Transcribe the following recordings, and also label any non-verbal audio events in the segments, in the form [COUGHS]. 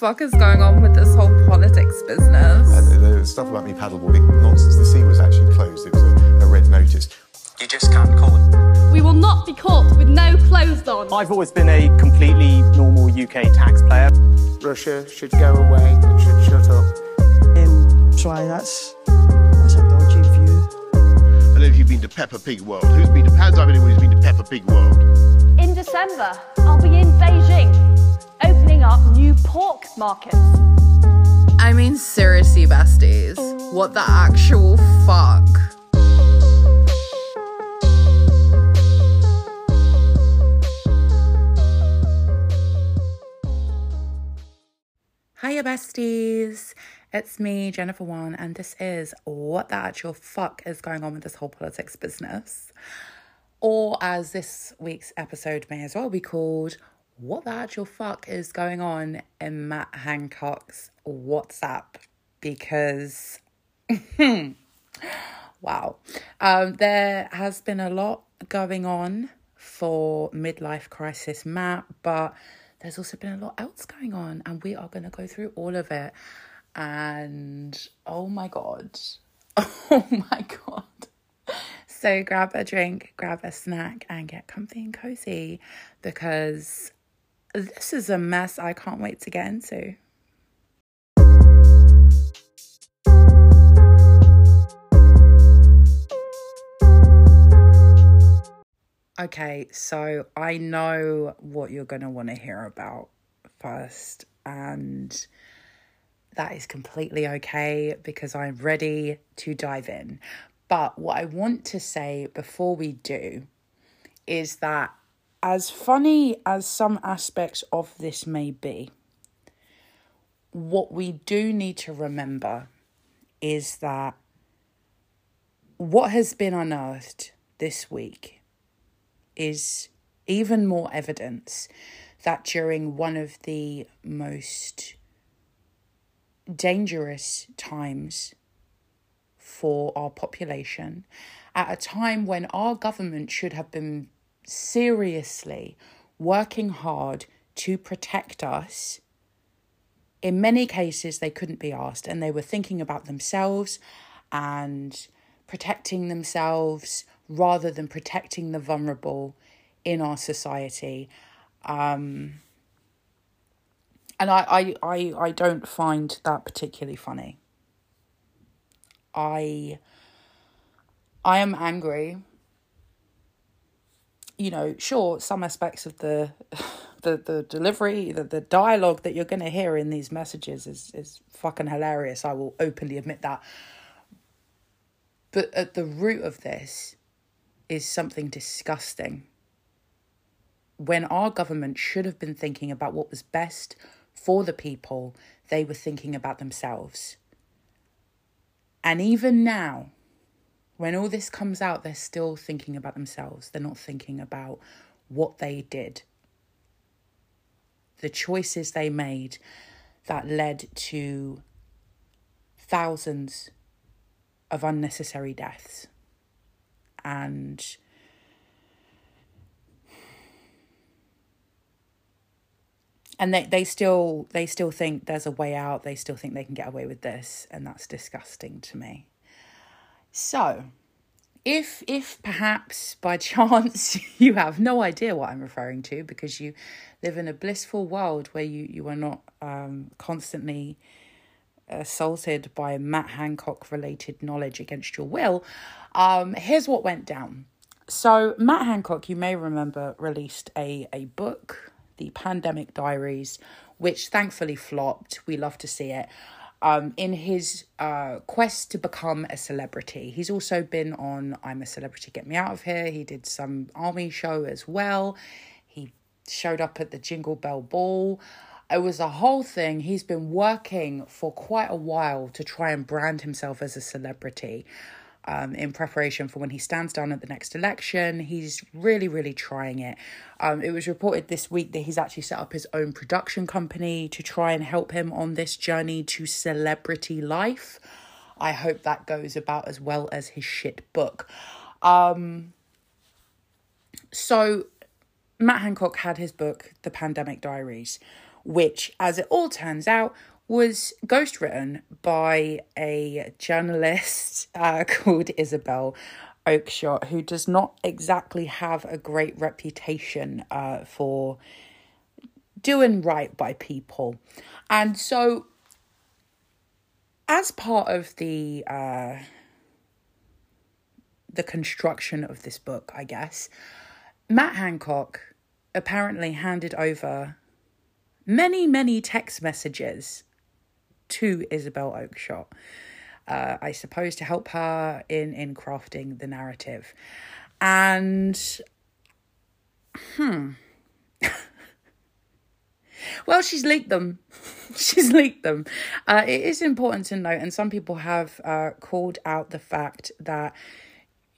actual fuck is going on with this whole politics business? And the stuff about me paddleboarding, nonsense. The sea was actually closed. It was a, a red notice. You just can't call it. We will not be caught with no clothes on. I've always been a completely normal UK tax player. Russia should go away and should shut up. Um, sorry, that's that's a dodgy view. I don't know if you've been to Peppa Pig World. Who's been to Hands up anyone who's been to Peppa Pig World? In December, I'll be in Beijing, opening up new pork markets. I mean, seriously, besties, what the actual fuck? Hiya, besties. It's me, Jennifer Wan, and this is What the Actual Fuck is Going On with This Whole Politics Business. Or, as this week's episode may as well be called, What the Actual Fuck is Going On in Matt Hancock's WhatsApp? Because, [LAUGHS] wow, um, there has been a lot going on for midlife crisis Matt, but there's also been a lot else going on, and we are going to go through all of it. And oh my god, [LAUGHS] oh my god. So grab a drink, grab a snack, and get comfy and cozy because this is a mess I can't wait to get into. Okay, so I know what you're going to want to hear about first, and that is completely okay because I'm ready to dive in. But what I want to say before we do is that, as funny as some aspects of this may be, what we do need to remember is that what has been unearthed this week is even more evidence that during one of the most dangerous times for our population, at a time when our government should have been seriously working hard to protect us. In many cases, they couldn't be asked, and they were thinking about themselves and protecting themselves rather than protecting the vulnerable in our society. Um, and I, I, I, I don't find that particularly funny. I I am angry. You know, sure, some aspects of the the, the delivery, the, the dialogue that you're gonna hear in these messages is, is fucking hilarious. I will openly admit that. But at the root of this is something disgusting. When our government should have been thinking about what was best for the people, they were thinking about themselves. And even now, when all this comes out, they're still thinking about themselves. They're not thinking about what they did, the choices they made that led to thousands of unnecessary deaths. And and they, they still they still think there's a way out they still think they can get away with this and that's disgusting to me so if if perhaps by [LAUGHS] chance you have no idea what i'm referring to because you live in a blissful world where you you are not um, constantly assaulted by matt hancock related knowledge against your will um, here's what went down so matt hancock you may remember released a a book the Pandemic Diaries, which thankfully flopped. We love to see it. Um, in his uh, quest to become a celebrity, he's also been on I'm a Celebrity, Get Me Out of Here. He did some army show as well. He showed up at the Jingle Bell Ball. It was a whole thing. He's been working for quite a while to try and brand himself as a celebrity um, in preparation for when he stands down at the next election. He's really, really trying it. Um, it was reported this week that he's actually set up his own production company to try and help him on this journey to celebrity life. I hope that goes about as well as his shit book. Um, so Matt Hancock had his book, The Pandemic Diaries, which, as it all turns out, was ghostwritten by a journalist uh, [LAUGHS] called Isabel Oakeshott, who does not exactly have a great reputation uh, for doing right by people. And so, as part of the uh, the construction of this book, I guess, Matt Hancock apparently handed over many, many text messages to Isabel Oakeshott. Uh, I suppose to help her in in crafting the narrative, and hmm. [LAUGHS] well, she's leaked them. [LAUGHS] she's leaked them. Uh, it is important to note, and some people have uh, called out the fact that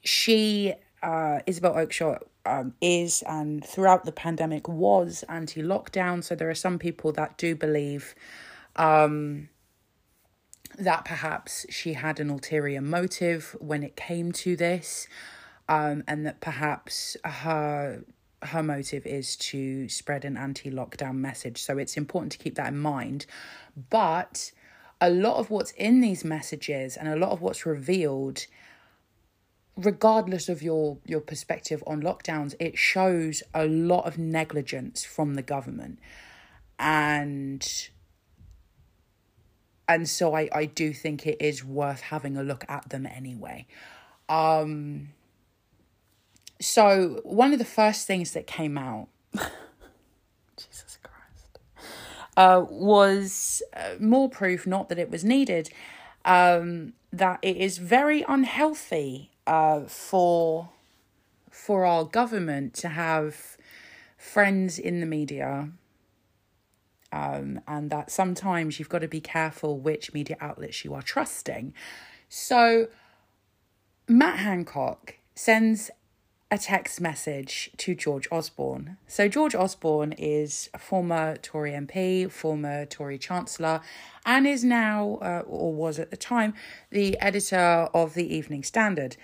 she, uh, Isabel Oakeshott, um, is and throughout the pandemic was anti lockdown. So there are some people that do believe um, that perhaps she had an ulterior motive when it came to this, um, and that perhaps her her motive is to spread an anti-lockdown message. So it's important to keep that in mind. But a lot of what's in these messages and a lot of what's revealed regardless of your your perspective on lockdowns it shows a lot of negligence from the government and and so I, I do think it is worth having a look at them anyway. Um, so one of the first things that came out, [LAUGHS] Jesus Christ, uh, was uh, more proof, not that it was needed, um, that it is very unhealthy uh, for for our government to have friends in the media um, and that sometimes you've got to be careful which media outlets you are trusting. So, Matt Hancock sends a text message to George Osborne. So, George Osborne is a former Tory MP, former Tory Chancellor, and is now, uh, or was at the time, the editor of the Evening Standard.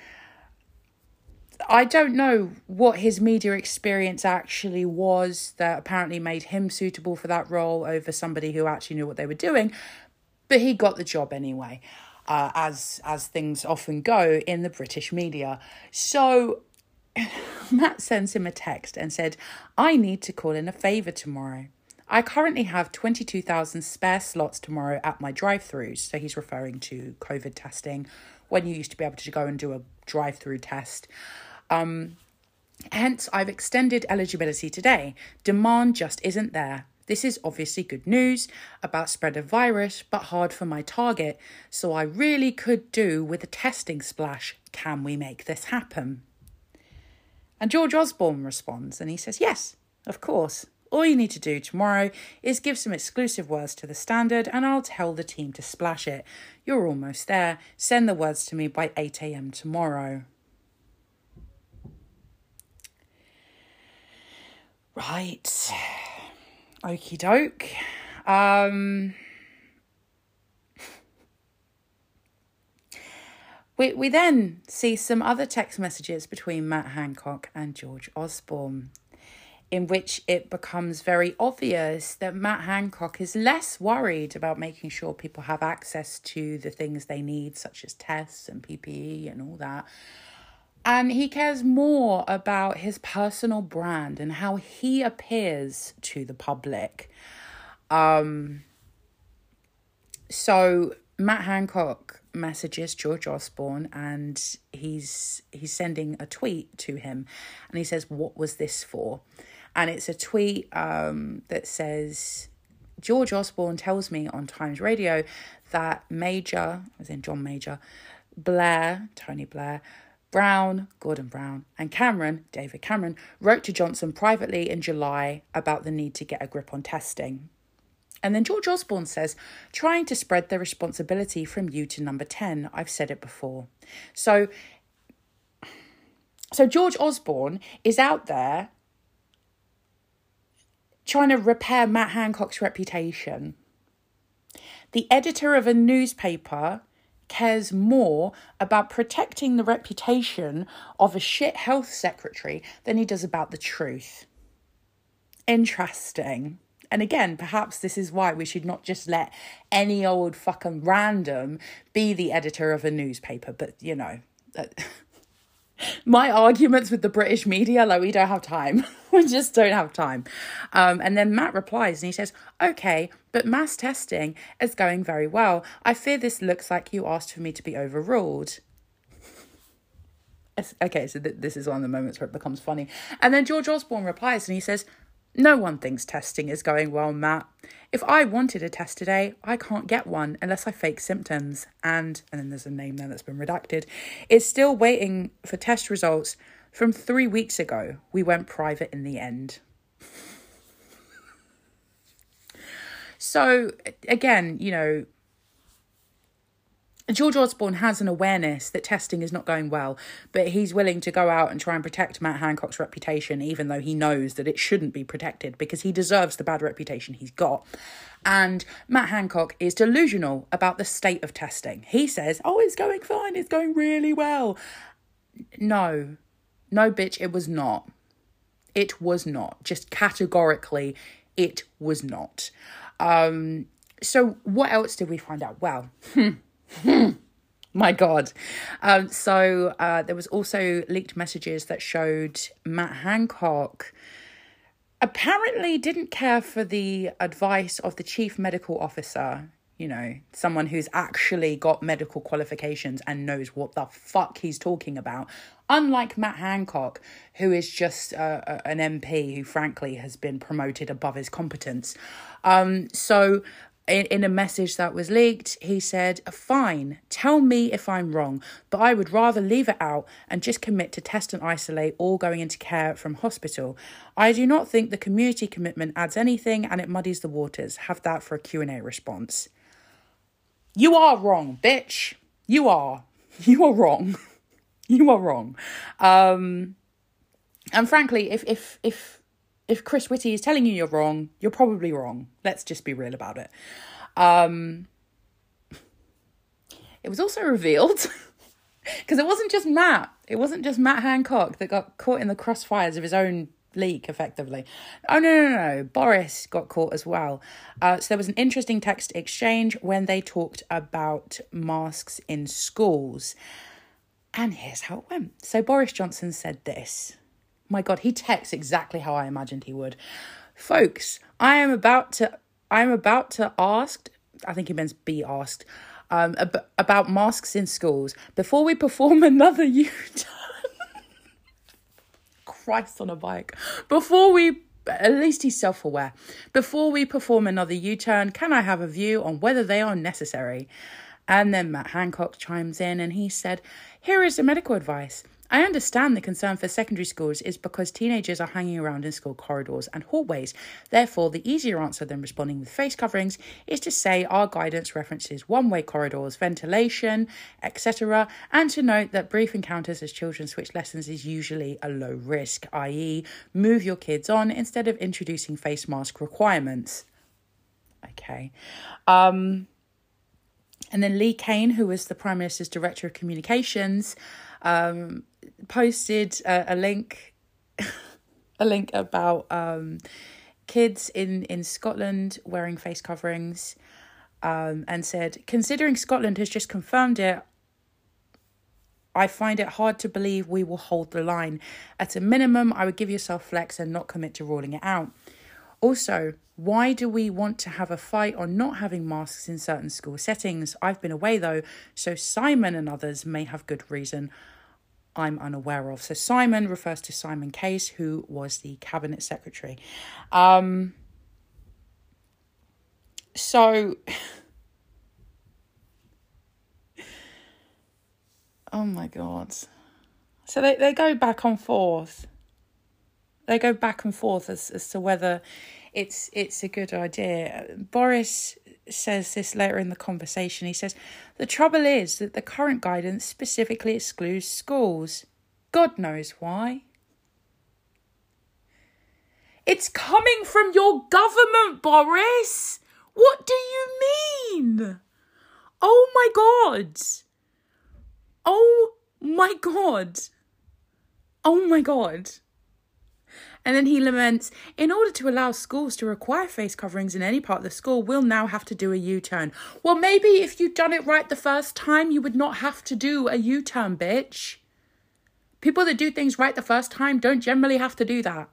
I don't know what his media experience actually was that apparently made him suitable for that role over somebody who actually knew what they were doing, but he got the job anyway, uh, as as things often go in the British media. So [LAUGHS] Matt sends him a text and said, "I need to call in a favour tomorrow." I currently have 22,000 spare slots tomorrow at my drive throughs. So he's referring to COVID testing when you used to be able to go and do a drive through test. Um, hence, I've extended eligibility today. Demand just isn't there. This is obviously good news about spread of virus, but hard for my target, so I really could do with a testing splash. Can we make this happen? And George Osborne responds and he says, Yes, of course. All you need to do tomorrow is give some exclusive words to the standard and I'll tell the team to splash it. You're almost there. Send the words to me by 8am tomorrow. Right. [SIGHS] Okie doke. Um, we, we then see some other text messages between Matt Hancock and George Osborne, in which it becomes very obvious that Matt Hancock is less worried about making sure people have access to the things they need, such as tests and PPE and all that, and he cares more about his personal brand and how he appears to the public. Um, so Matt Hancock messages George Osborne and he's he's sending a tweet to him and he says, What was this for? And it's a tweet um, that says, George Osborne tells me on Times Radio that Major, as in John Major, Blair, Tony Blair, Brown, Gordon Brown, and Cameron, David Cameron, wrote to Johnson privately in July about the need to get a grip on testing. And then George Osborne says, trying to spread the responsibility from you to number 10. I've said it before. So, so George Osborne is out there trying to repair Matt Hancock's reputation. The editor of a newspaper cares more about protecting the reputation of a shit health secretary than he does about the truth. interesting. And again, perhaps this is why we should not just let any old fucking random be the editor of a newspaper. But, you know, that- uh, [LAUGHS] my arguments with the British media, like, we don't have time. [LAUGHS] we just don't have time. Um, and then Matt replies and he says, Okay, but mass testing is going very well. I fear this looks like you asked for me to be overruled. [LAUGHS] Okay, so th- this is one of the moments where it becomes funny. And then George Osborne replies and he says, No one thinks testing is going well, Matt. If I wanted a test today, I can't get one unless I fake symptoms. And, and then there's a name there that's been redacted, is still waiting for test results from three weeks ago. We went private in the end. So, again, you know, George Osborne has an awareness that testing is not going well, but he's willing to go out and try and protect Matt Hancock's reputation, even though he knows that it shouldn't be protected because he deserves the bad reputation he's got. And Matt Hancock is delusional about the state of testing. He says, Oh, it's going fine, it's going really well. No, no, bitch, it was not. It was not. Just categorically, it was not. Um, so, what else did we find out? Well, [LAUGHS] my god. Um so uh there was also leaked messages that showed matt hancock apparently didn't care for the advice of the chief medical officer you know someone who's actually got medical qualifications and knows what the fuck he's talking about unlike matt hancock who is just uh, an mp who frankly has been promoted above his competence. Um so in, in a message that was leaked, he said, Fine, tell me if I'm wrong, but I would rather leave it out and just commit to test and isolate all going into care from hospital. I do not think the community commitment adds anything and it muddies the waters. Have that for a Q&A response. You are wrong, bitch. You are. [LAUGHS] You are wrong. [LAUGHS] You are wrong. Um, and frankly, if if if if Chris Whitty is telling you you're wrong, you're probably wrong. Let's just be real about it. Um, it was also revealed [LAUGHS] because it wasn't just Matt. It wasn't just Matt Hancock that got caught in the crossfires of his own leak, effectively. Oh no, no, no! Boris got caught as well. Uh, so there was an interesting text exchange when they talked about masks in schools. And here's how it went. So Boris Johnson said this. My God, he texts exactly how I imagined he would. Folks, I am about to I am about to ask, I think he means be asked, um, ab- about masks in schools before we perform [LAUGHS] another U-turn. Christ on a bike. Before we at least he's self aware. Before we perform another U turn, can I have a view on whether they are necessary? And then Matt Hancock chimes in and he said, Here is the medical advice. I understand the concern for secondary schools is because teenagers are hanging around in school corridors and hallways. Therefore, the easier answer than responding with face coverings is to say our guidance references one way corridors, ventilation, etc., and to note that brief encounters as children switch lessons is usually a low risk, i.e., move your kids on instead of introducing face mask requirements. Okay. Um, and then Lee Cain, who was the Prime Minister's Director of Communications, um, posted a, a link, [LAUGHS] a link about um, kids in in Scotland wearing face coverings, um, and said, considering Scotland has just confirmed it. I find it hard to believe we will hold the line. At a minimum, I would give yourself flex and not commit to ruling it out. Also, why do we want to have a fight on not having masks in certain school settings? I've been away though, so Simon and others may have good reason I'm unaware of. So Simon refers to Simon Case, who was the cabinet secretary. Um, so, [SIGHS] oh my god. So they, they go back and forth they go back and forth as, as to whether it's it's a good idea. Boris says this later in the conversation. He says, The trouble is that the current guidance specifically excludes schools. God knows why. It's coming from your government, Boris. What do you mean? Oh my god. Oh my god. Oh my god. And then he laments In order to allow schools to require face coverings in any part of the school, we'll now have to do a U turn. Well, maybe if you'd done it right the first time, you would not have to do a U turn, bitch. People that do things right the first time don't generally have to do that.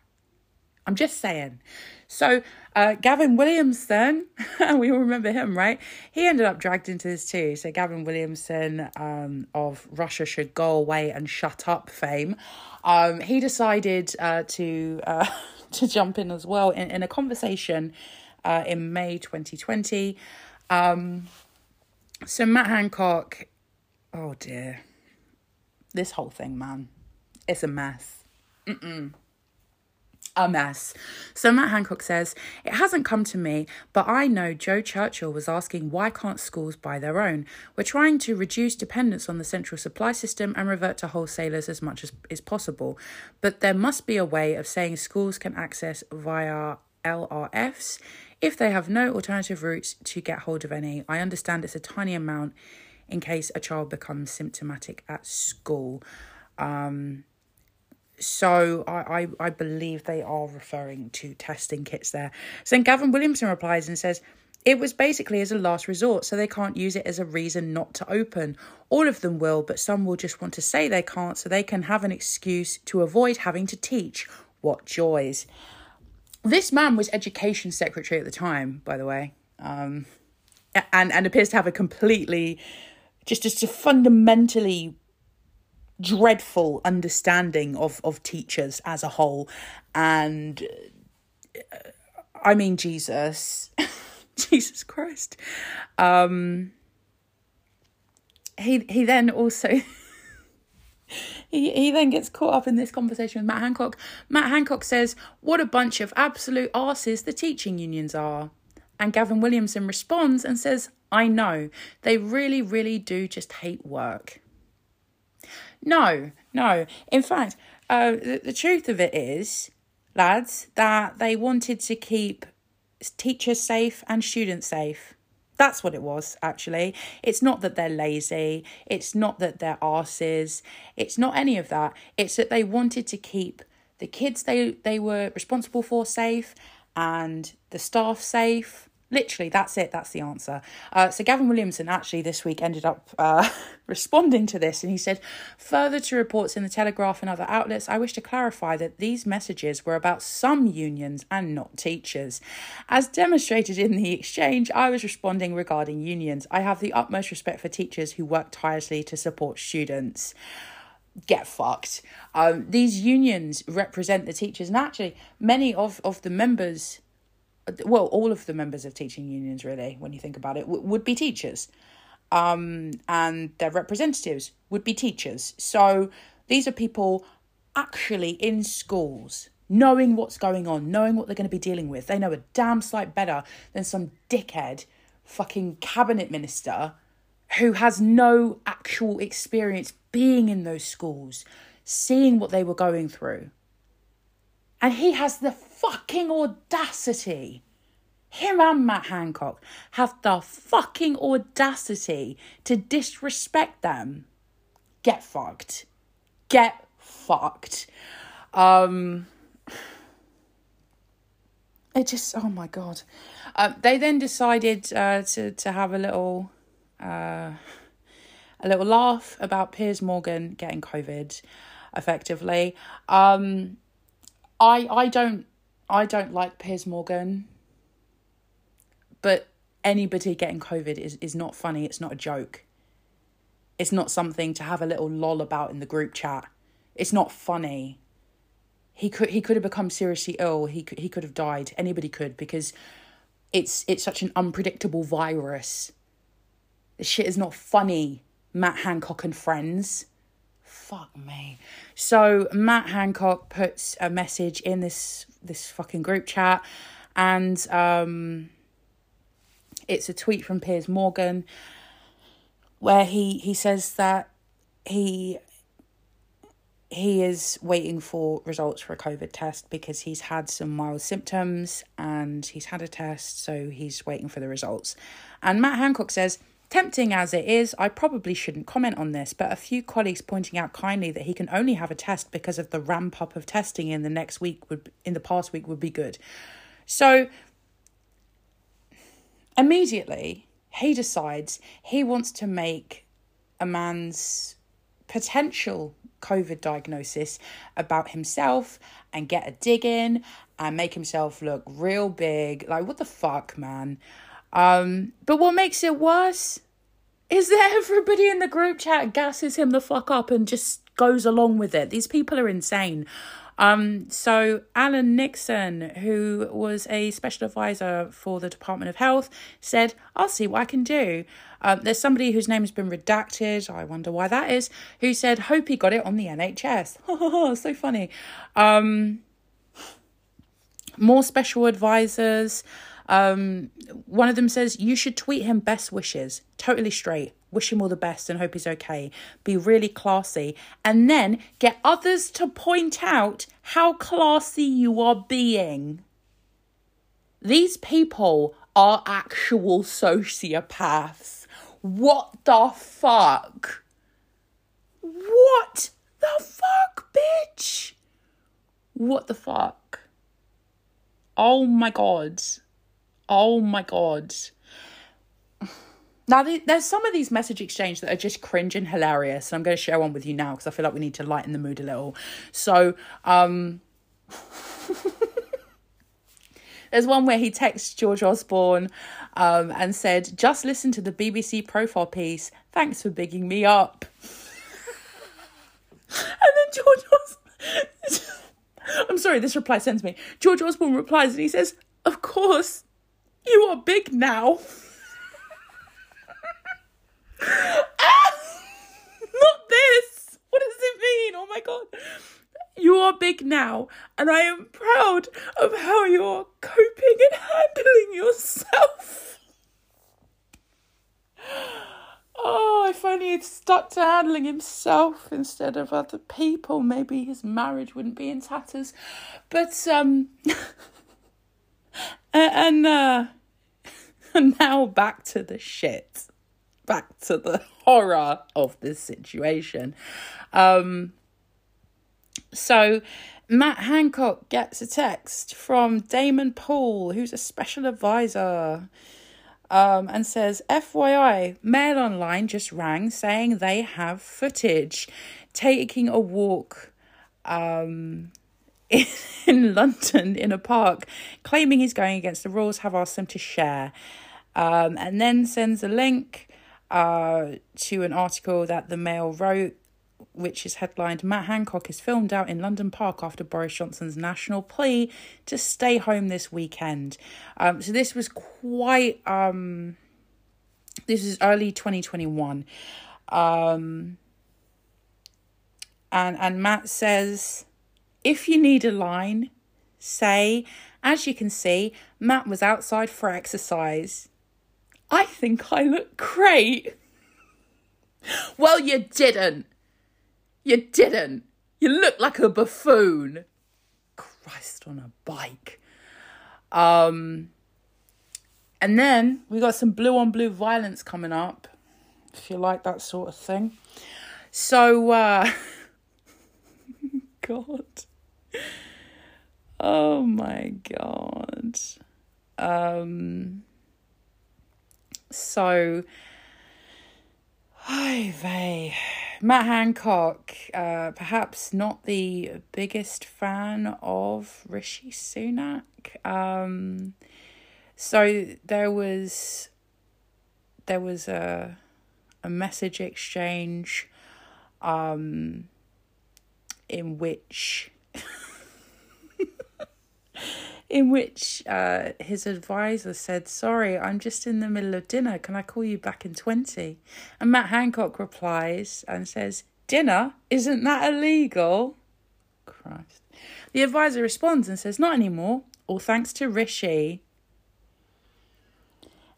I'm just saying. So, uh, Gavin Williamson, [LAUGHS] we all remember him, right? He ended up dragged into this too. So, Gavin Williamson um, of Russia Should Go Away and Shut Up fame, um, he decided uh, to uh, [LAUGHS] to jump in as well in, in a conversation uh, in May 2020. Um, so, Matt Hancock, oh dear, this whole thing, man, it's a mess. Mm-mm a mess. So Matt Hancock says, It hasn't come to me, but I know Jo Churchill was asking why can't schools buy their own? We're trying to reduce dependence on the central supply system and revert to wholesalers as much as is possible. But there must be a way of saying schools can access via LRFs if they have no alternative routes to get hold of any. I understand it's a tiny amount in case a child becomes symptomatic at school. Um, so I, I, I believe they are referring to testing kits there. So then Gavin Williamson replies and says, it was basically as a last resort, so they can't use it as a reason not to open. All of them will, but some will just want to say they can't so they can have an excuse to avoid having to teach. What joys. This man was education secretary at the time, by the way, um, and, and appears to have a completely, just, just a fundamentally dreadful understanding of of teachers as a whole and uh, i mean jesus [LAUGHS] jesus christ um he he then also [LAUGHS] he, he then gets caught up in this conversation with Matt Hancock. Matt Hancock says, What a bunch of absolute arses the teaching unions are. And Gavin Williamson responds and says, I know. They really, really do just hate work. No, no. In fact, uh, the, the truth of it is, lads, that they wanted to keep teachers safe and students safe. That's what it was, actually. It's not that they're lazy. It's not that they're arses. It's not any of that. It's that they wanted to keep the kids they, they were responsible for safe and the staff safe Literally, that's it. That's the answer. Uh, so Gavin Williamson actually this week ended up uh, [LAUGHS] responding to this, and he said, "Further to reports in the Telegraph and other outlets, I wish to clarify that these messages were about some unions and not teachers. As demonstrated in the exchange, I was responding regarding unions. I have the utmost respect for teachers who work tirelessly to support students." get fucked. Um, these unions represent the teachers, and actually, many of, of the members well, all of the members of teaching unions, really, when you think about it, w- would be teachers. Um, and their representatives would be teachers. So these are people actually in schools, knowing what's going on, knowing what they're going to be dealing with. They know a damn sight better than some dickhead fucking cabinet minister who has no actual experience being in those schools, seeing what they were going through. And he has the fucking audacity, him and Matt Hancock have the fucking audacity to disrespect them. Get fucked. Get fucked. Um, [SIGHS] it just, oh my god. Uh, they then decided uh, to to have a little, uh, a little laugh about Piers Morgan getting COVID, effectively. Um, I I don't I don't like Piers Morgan, but anybody getting COVID is is not funny. It's not a joke. It's not something to have a little lol about in the group chat. It's not funny. He could he could have become seriously ill. He could he could have died. Anybody could because it's it's such an unpredictable virus. This shit is not funny. Matt Hancock and friends fuck me. So Matt Hancock puts a message in this this fucking group chat, and um, it's a tweet from Piers Morgan where he he says that he he is waiting for results for a COVID test because he's had some mild symptoms and he's had a test, so he's waiting for the results. And Matt Hancock says Tempting as it is, I probably shouldn't comment on this, but a few colleagues pointing out kindly that he can only have a test because of the ramp up of testing in the next week would in the past week would be good. So immediately he decides he wants to make a man's potential COVID diagnosis about himself and get a dig in and make himself look real big. Like, what the fuck, man? Um, but what makes it worse is that [LAUGHS] everybody in the group chat gasses him the fuck up and just goes along with it. These people are insane. Um, so Alan Nixon, who was a special advisor for the Department of Health, said, "I'll see what I can do." Um, there's somebody whose name has been redacted. I wonder why that is. Who said, "Hope he got it on the NHS." [LAUGHS] so funny. Um, more special advisors. Um, one of them says you should tweet him best wishes, totally straight. Wish him all the best and hope he's okay. Be really classy, and then get others to point out how classy you are being. These people are actual sociopaths. What the fuck? What the fuck, bitch? What the fuck? Oh my god. Oh my god. Now, there's some of these message exchange that are just cringe and hilarious. And I'm going to share one with you now because I feel like we need to lighten the mood a little. So, um, [LAUGHS] there's one where he texts George Osborne um, and said, Just listen to the BBC profile piece. Thanks for bigging me up. [LAUGHS] and then George Osborne. [LAUGHS] I'm sorry, this reply sends me. George Osborne replies and he says, Of course, you are big now. ah, [LAUGHS] not this. What does it mean? Oh my god. You are big now, and I am proud of how you're coping and handling yourself. [GASPS] Oh, if only he'd stuck to handling himself instead of other people, maybe his marriage wouldn't be in tatters. But, um, [LAUGHS] and, uh, [LAUGHS] and now back to the shit back to the [LAUGHS] horror of this situation. Um, so, Matt Hancock gets a text from Damon Poole, who's a special advisor, um, and says, FYI, Mail Online just rang saying they have footage taking a walk um, [LAUGHS] in, London in a park, claiming he's going against the rules, have asked them to share. Um, and then sends a link uh, to an article that the Mail wrote, which is headlined Matt Hancock is filmed out in London Park after Boris Johnson's national plea to stay home this weekend. Um, so this was quite um, this is early 2021. Um, and and Matt says if you need a line, say, as you can see, Matt was outside for exercise. I think I look great. [LAUGHS] Well, you didn't. You didn't. You look like a buffoon. Christ on a bike. Um, and then we got some blue on blue violence coming up, if you like that sort of thing. So, uh, [LAUGHS] God. Oh my God. Um, so, hi, vey. Matt Hancock, uh, perhaps not the biggest fan of Rishi Sunak. Um, so there was there was a a message exchange um, in which [LAUGHS] in which uh, his advisor said, Sorry, I'm just in the middle of dinner. Can I call you back in 20? And Matt Hancock replies and says, Dinner? Isn't that illegal? Christ. The advisor responds and says, Not anymore, all thanks to Rishi.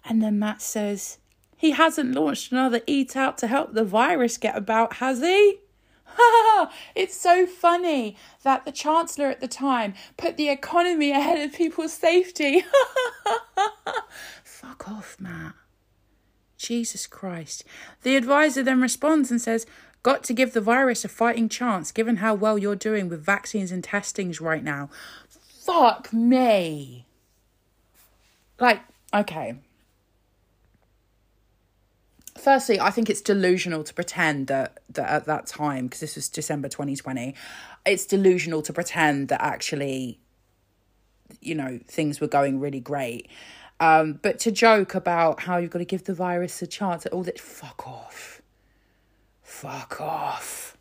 And then Matt says, He hasn't launched another Eat Out to help the virus get about, has he? [LAUGHS] it's so funny that the Chancellor at the time put the economy ahead of people's safety. [LAUGHS] Fuck off, Matt. Jesus Christ. The advisor then responds and says, Got to give the virus a fighting chance given how well you're doing with vaccines and testings right now. Fuck me. Like, okay. Firstly, I think it's delusional to pretend that, that at that time, because this was December 2020, it's delusional to pretend that actually, you know, things were going really great. Um, but to joke about how you've got to give the virus a chance at all that, fuck off. Fuck off.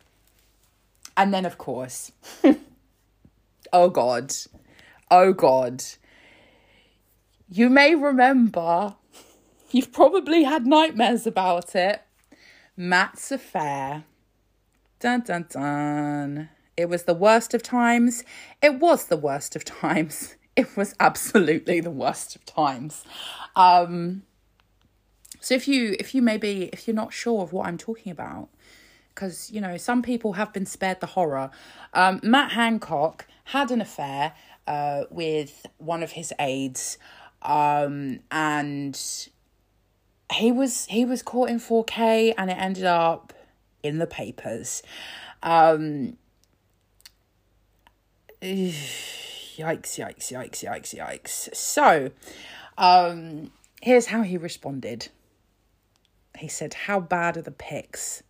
And then, of course, [LAUGHS] oh God, oh God, you may remember, you've probably had nightmares about it. Matt's affair. Dun dun dun. It was the worst of times. It was the worst of times. [LAUGHS] It was absolutely the worst of times. Um, so if you if you maybe if you're not sure of what I'm talking about, because you know some people have been spared the horror. Um, Matt Hancock had an affair uh, with one of his aides, um, and he was he was caught in 4K, and it ended up in the papers. Um, [SIGHS] yikes, yikes, yikes, yikes, yikes. So, um, here's how he responded. He said, How bad are the pics?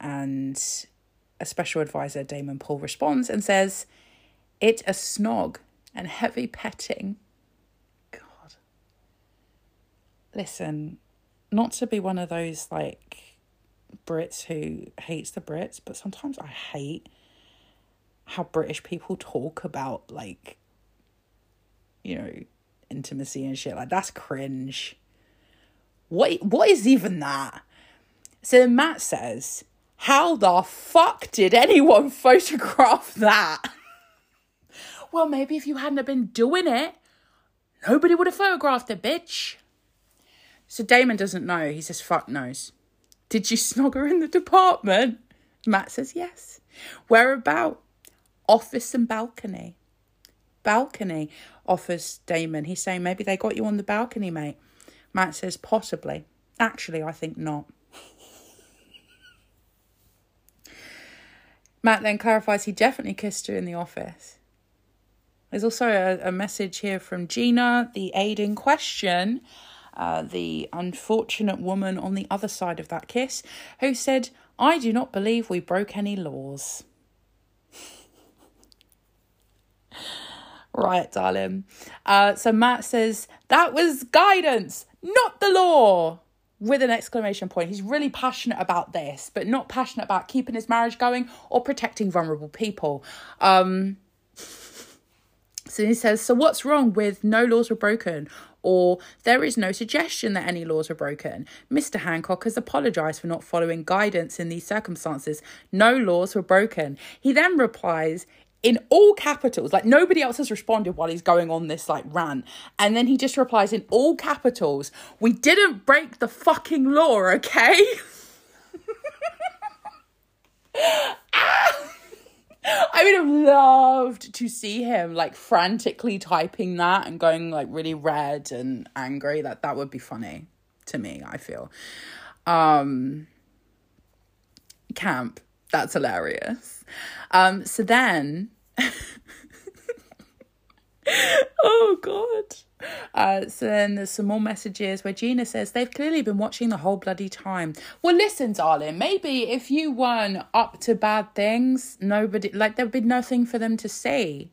And a special advisor, Damon Poole, responds and says, It a snog and heavy petting. God. Listen, not to be one of those like Brits who hates the Brits, but sometimes I hate how British people talk about like you know intimacy and shit like that's cringe. What what is even that? So Matt says, "How the fuck did anyone [LAUGHS] photograph that?" [LAUGHS] well, maybe if you hadn't have been doing it, nobody would have photographed it, bitch. So Damon doesn't know. He says, "Fuck knows." Did you [LAUGHS] snog her in the department? Matt says yes. Where about? office and balcony. Balcony, offers Damon. He's saying maybe they got you on the balcony, mate. Matt says possibly. Actually, I think not. [LAUGHS] Matt then clarifies he definitely kissed her in the office. There's also a, a message here from Gina, the aide in question, uh, the unfortunate woman on the other side of that kiss, who said, I do not believe we broke any laws. [LAUGHS] Right, darling. Uh, so Matt says, that was guidance, not the law. With an exclamation point. He's really passionate about this, but not passionate about keeping his marriage going or protecting vulnerable people. Um, [LAUGHS] so he says, So what's wrong with no laws were broken? Or there is no suggestion that any laws were broken. Mr. Hancock has apologised for not following guidance in these circumstances. No laws were broken. He then replies, in all capitals like nobody else has responded while he's going on this like rant and then he just replies in all capitals we didn't break the fucking law okay [LAUGHS] ah! I would have loved to see him like frantically typing that and going like really red and angry. That that would be funny to me, I feel. Um camp. That's hilarious. Um so then [LAUGHS] oh god [LAUGHS] uh, so then there's some more messages where Gina says they've clearly been watching the whole bloody time. Well, listen, darling, maybe if you weren't up to bad things, nobody like there'd be nothing for them to see.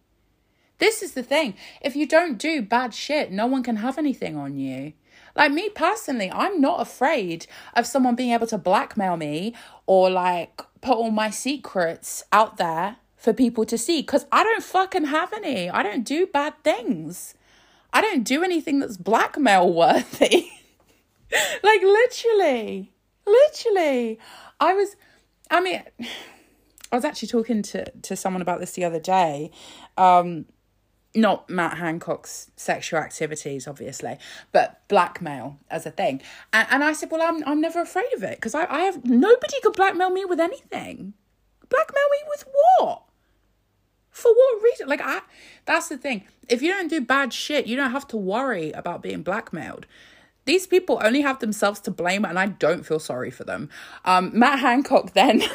This is the thing. If you don't do bad shit, no one can have anything on you. Like me personally, I'm not afraid of someone being able to blackmail me or like put all my secrets out there for people to see because I don't fucking have any. I don't do bad things. I don't do anything that's blackmail worthy. [LAUGHS] like literally, literally. I was, I mean, [SIGHS] I was actually talking to to someone about this the other day. Um, not Matt Hancock's sexual activities, obviously, but blackmail as a thing. And, and I said, well, I'm I'm never afraid of it because I, I have nobody could blackmail me with anything. Blackmail me with what? For what reason? Like I that's the thing. If you don't do bad shit, you don't have to worry about being blackmailed. these people only have themselves to blame, and I don't feel sorry for them. Um, Matt Hancock then. [LAUGHS]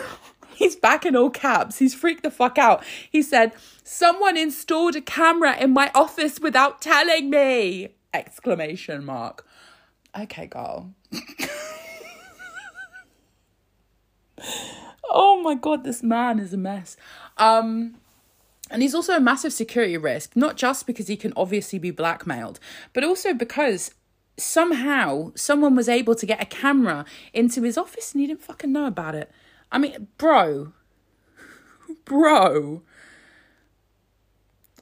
He's back in all caps. He's freaked the fuck out. He said, Someone installed a camera in my office without telling me! Exclamation mark. Okay, girl. [LAUGHS] oh my god, this man is a mess. Um and he's also a massive security risk, not just because he can obviously be blackmailed, but also because somehow someone was able to get a camera into his office and he didn't fucking know about it. I mean, bro. [LAUGHS] Bro.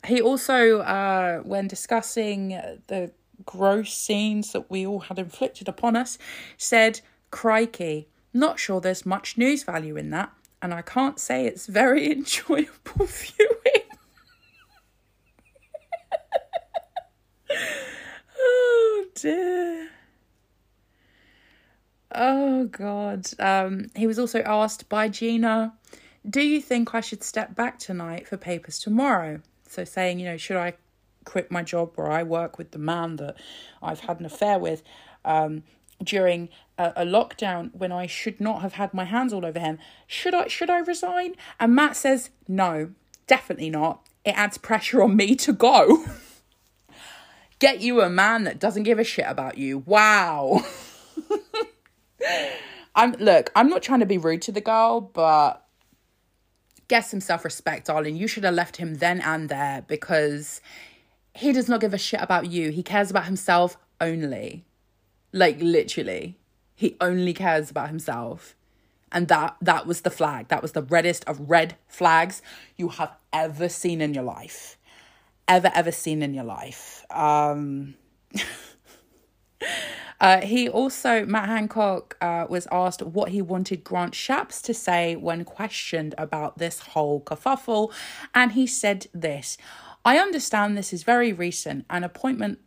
He also, uh, when discussing the gross scenes that we all had inflicted upon us, said, Crikey, not sure there's much news value in that, and I can't say it's very [LAUGHS] enjoyable viewing. oh dear. Oh God. Um, he was also asked by Gina, "Do you think I should step back tonight for papers tomorrow?" So saying, you know, should I quit my job where I work with the man that I've had an affair with um, during a, a lockdown when I should not have had my hands all over him? Should I should I resign? And Matt says, "No, definitely not. It adds pressure on me to go." [LAUGHS] Get you a man that doesn't give a shit about you. Wow. [LAUGHS] I'm look, I'm not trying to be rude to the girl, but get some self-respect, darling. You should have left him then and there because he does not give a shit about you. He cares about himself only. Like literally. He only cares about himself. And that that was the flag. That was the reddest of red flags you have ever seen in your life. Ever ever seen in your life. Um [LAUGHS] Uh, he also, Matt Hancock, uh, was asked what he wanted Grant Shapps to say when questioned about this whole kerfuffle, and he said this I understand this is very recent, an appointment.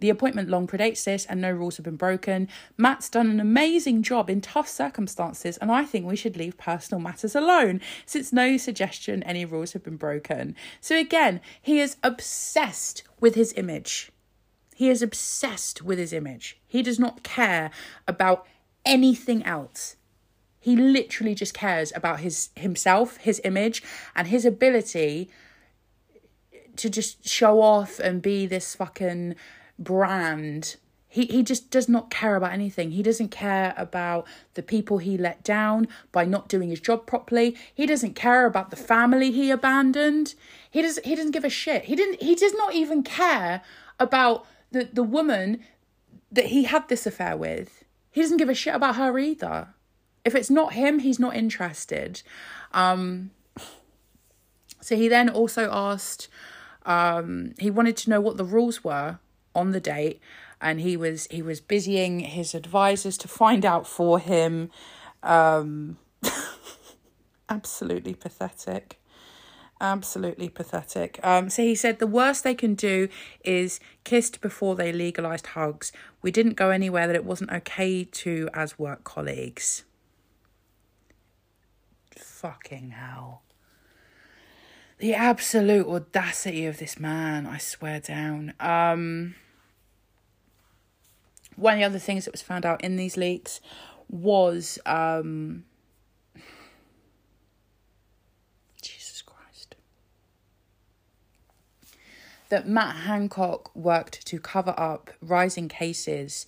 The appointment long predates this, and no rules have been broken. Matt's done an amazing job in tough circumstances, and I think we should leave personal matters alone, since no suggestion any rules have been broken. So, again, he is obsessed with his image. He is obsessed with his image. He does not care about anything else. He literally just cares about his himself, his image, and his ability to just show off and be this fucking brand. He he just does not care about anything. He doesn't care about the people he let down by not doing his job properly. He doesn't care about the family he abandoned. He does he doesn't give a shit. He didn't he does not even care about the the woman that he had this affair with. He doesn't give a shit about her either. If it's not him, he's not interested. Um, so he then also asked, um, he wanted to know what the rules were on the date, and he was he was busying his advisors to find out for him. Um, [LAUGHS] absolutely pathetic absolutely pathetic. Um, so he said the worst they can do is kissed before they legalized hugs. We didn't go anywhere that it wasn't okay to as work colleagues. Fucking hell. The absolute audacity of this man, I swear down. Um, one of the other things that was found out in these leaks was um, Jesus Christ that Matt Hancock worked to cover up rising cases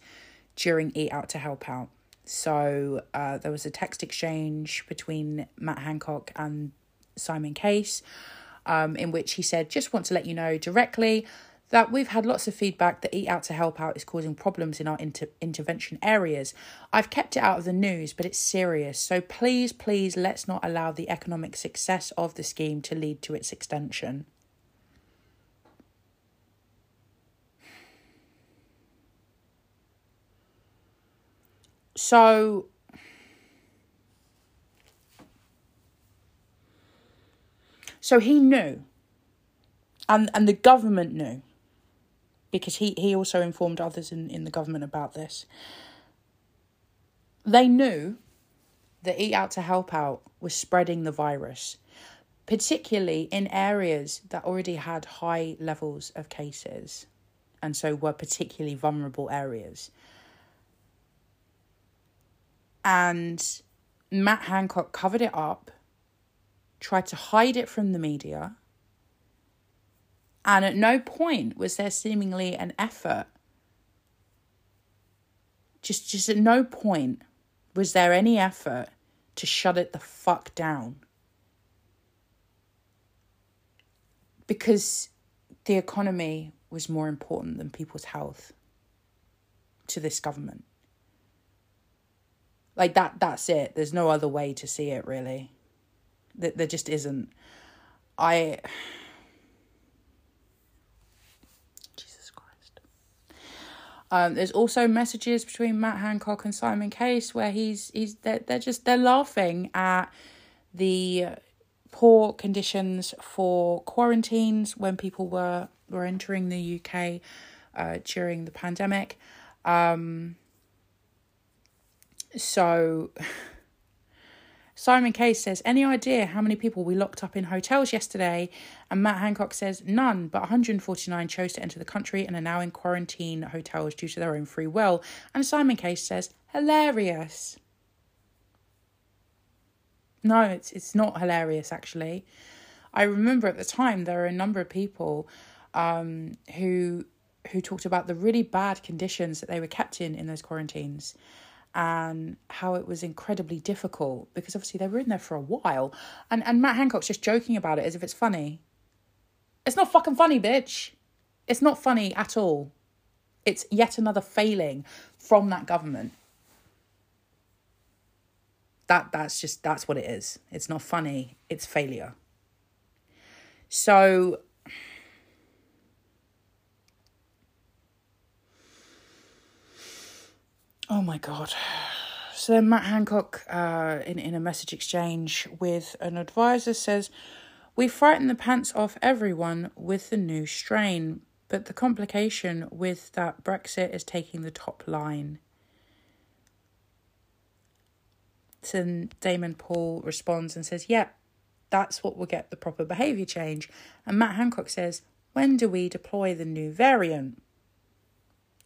during Eat Out to Help Out. So uh, there was a text exchange between Matt Hancock and Simon Case, um, in which he said, Just want to let you know directly that we've had lots of feedback that Eat Out to Help Out is causing problems in our inter- intervention areas. I've kept it out of the news, but it's serious. So please, please, let's not allow the economic success of the scheme to lead to its extension. So so he knew and and the government knew because he, he also informed others in, in the government about this. They knew that Eat Out to Help Out was spreading the virus, particularly in areas that already had high levels of cases and so were particularly vulnerable areas. And Matt Hancock covered it up, tried to hide it from the media, and at no point was there seemingly an effort. Just, just at no point was there any effort to shut it the fuck down. Because the economy was more important than people's health to this government. Like that that's it. There's no other way to see it really. There, there just isn't. I Jesus Christ. Um, there's also messages between Matt Hancock and Simon Case where he's he's they're, they're just they're laughing at the poor conditions for quarantines when people were were entering the UK uh, during the pandemic. Um, so [LAUGHS] Simon Case says, Any idea how many people we locked up in hotels yesterday? And Matt Hancock says, None, but 149 chose to enter the country and are now in quarantine hotels due to their own free will. And Simon Case says, Hilarious. No, it's it's not hilarious actually. I remember at the time there were a number of people um, who who talked about the really bad conditions that they were kept in in those quarantines and how it was incredibly difficult because obviously they were in there for a while and and Matt Hancock's just joking about it as if it's funny. It's not fucking funny, bitch. It's not funny at all. It's yet another failing from that government. That that's just that's what it is. It's not funny, it's failure. So Oh my god. So then Matt Hancock, uh, in, in a message exchange with an advisor, says, We frighten the pants off everyone with the new strain, but the complication with that Brexit is taking the top line. So Damon Poole responds and says, Yep, yeah, that's what will get the proper behaviour change. And Matt Hancock says, When do we deploy the new variant?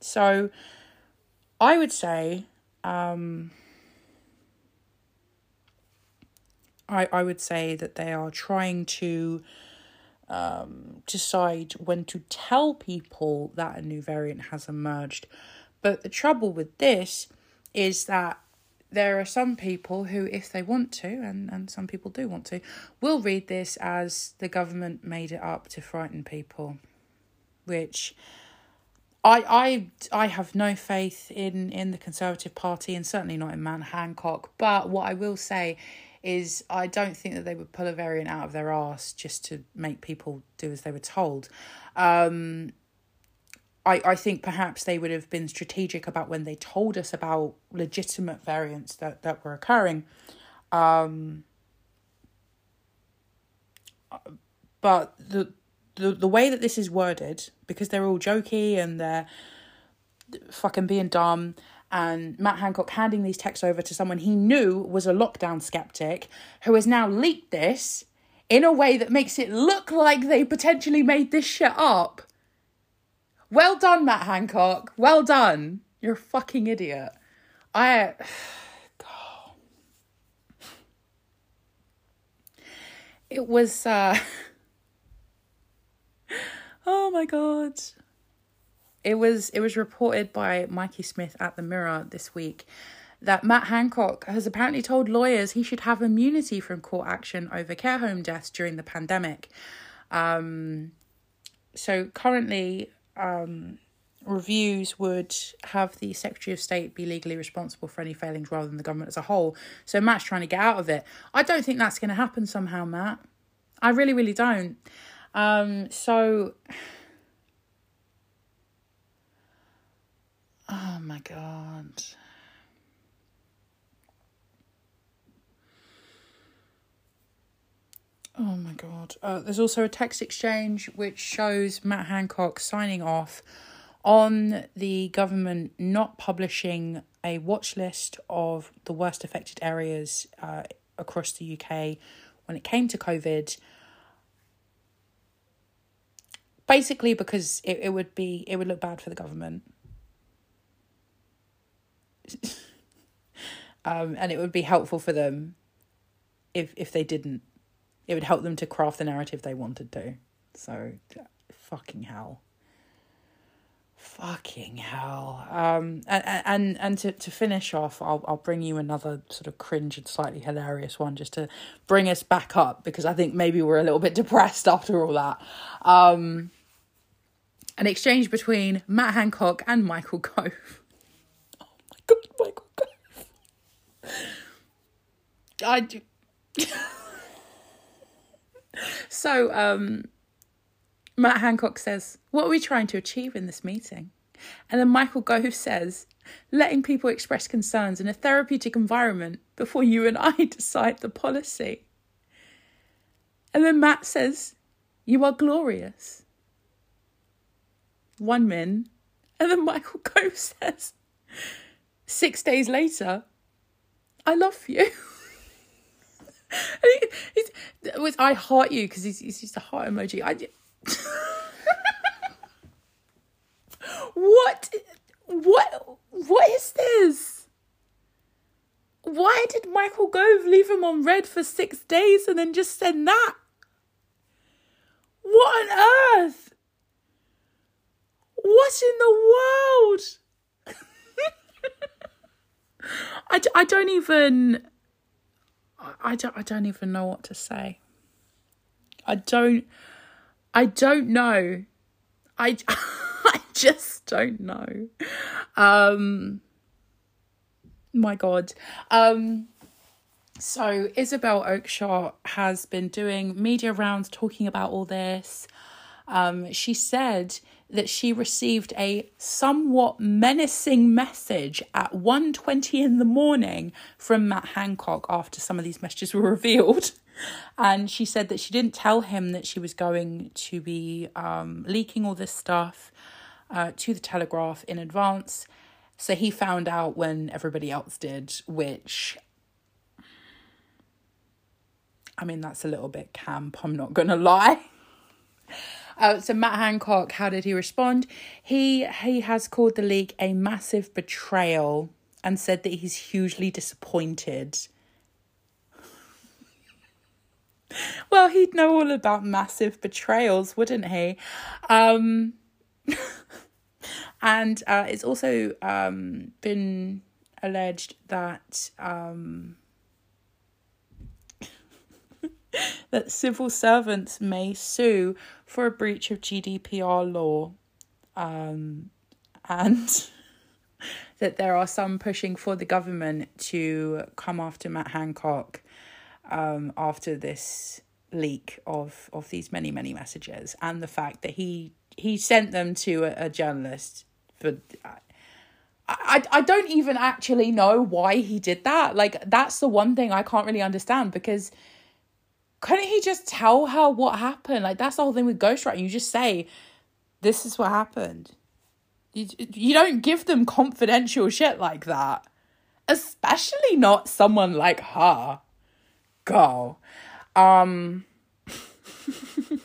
So I would say, um, I I would say that they are trying to um, decide when to tell people that a new variant has emerged. But the trouble with this is that there are some people who, if they want to, and, and some people do want to, will read this as the government made it up to frighten people, which I I I have no faith in in the Conservative Party and certainly not in Matt Hancock. But what I will say is I don't think that they would pull a variant out of their arse just to make people do as they were told. Um, I, I think perhaps they would have been strategic about when they told us about legitimate variants that, that were occurring. Um, but the the the way that this is worded, because they're all jokey and they're fucking being dumb, and Matt Hancock handing these texts over to someone he knew was a lockdown skeptic who has now leaked this in a way that makes it look like they potentially made this shit up. Well done, Matt Hancock. Well done. You're a fucking idiot. I. [SIGHS] [SIGHS] It was. uh [LAUGHS] Oh my god. It was it was reported by Mikey Smith at the Mirror this week that Matt Hancock has apparently told lawyers he should have immunity from court action over care home deaths during the pandemic. Um, so currently, um, reviews would have the Secretary of State be legally responsible for any failings rather than the government as a whole. So Matt's trying to get out of it. I don't think that's going to happen somehow, Matt. I really, really don't. Um, so, [SIGHS] oh my god. Oh my god. Uh, there's also a text exchange which shows Matt Hancock signing off on the government not publishing a watch list of the worst affected areas uh, across the UK when it came to COVID basically because it, it would be it would look bad for the government [LAUGHS] um, and it would be helpful for them if if they didn't. It would help them to craft the narrative they wanted to. So, fucking hell. Fucking hell. Um, and and and to, to finish off, I'll I'll bring you another sort of cringe and slightly hilarious one just to bring us back up because I think maybe we're a little bit depressed [LAUGHS] after all that. Um, an exchange between Matt Hancock and Michael Gove. [LAUGHS] Oh my god, Michael Gove. I do. so um Matt Hancock says, What are we trying to achieve in this meeting? And then Michael Gove says, Letting people express concerns in a therapeutic environment before you and I [LAUGHS] decide the policy. And then Matt says, You are glorious. One min. And then Michael [LAUGHS] Gove says, Six days later, I love you. [LAUGHS] It was I heart you because he's, he's just a heart emoji. I, [LAUGHS] what what what is this why did michael gove leave him on red for six days and then just send that what on earth what in the world I, I don't even I, don't I don't even know what to say I don't I don't know. I [LAUGHS] I just don't know. Um my god. Um so Isabel Oakeshott has been doing media rounds talking about all this. Um she said that she received a somewhat menacing message at 1.20 in the morning from Matt Hancock after some of these messages were [LAUGHS] revealed. And she said that she didn't tell him that she was going to be um, leaking all this stuff uh, to the Telegraph in advance. So he found out when everybody else did, which, I mean, that's a little bit camp, I'm not going [LAUGHS] to lie. Uh, so Matt Hancock, how did he respond? He he has called the leak a massive betrayal and said that he's hugely disappointed. Well, he'd know all about massive betrayals, wouldn't he? Um, [LAUGHS] and uh, it's also um, been alleged that um, [LAUGHS] that civil servants may sue for a breach of GDPR law, um, and [LAUGHS] that there are some pushing for the government to come after Matt Hancock um, after this leak of of these many many messages and the fact that he he sent them to a, a journalist for I, I I don't even actually know why he did that. Like that's the one thing I can't really understand because couldn't he just tell her what happened like that's the whole thing with ghostwriting you just say this is what happened you, you don't give them confidential shit like that especially not someone like her go. Um [LAUGHS]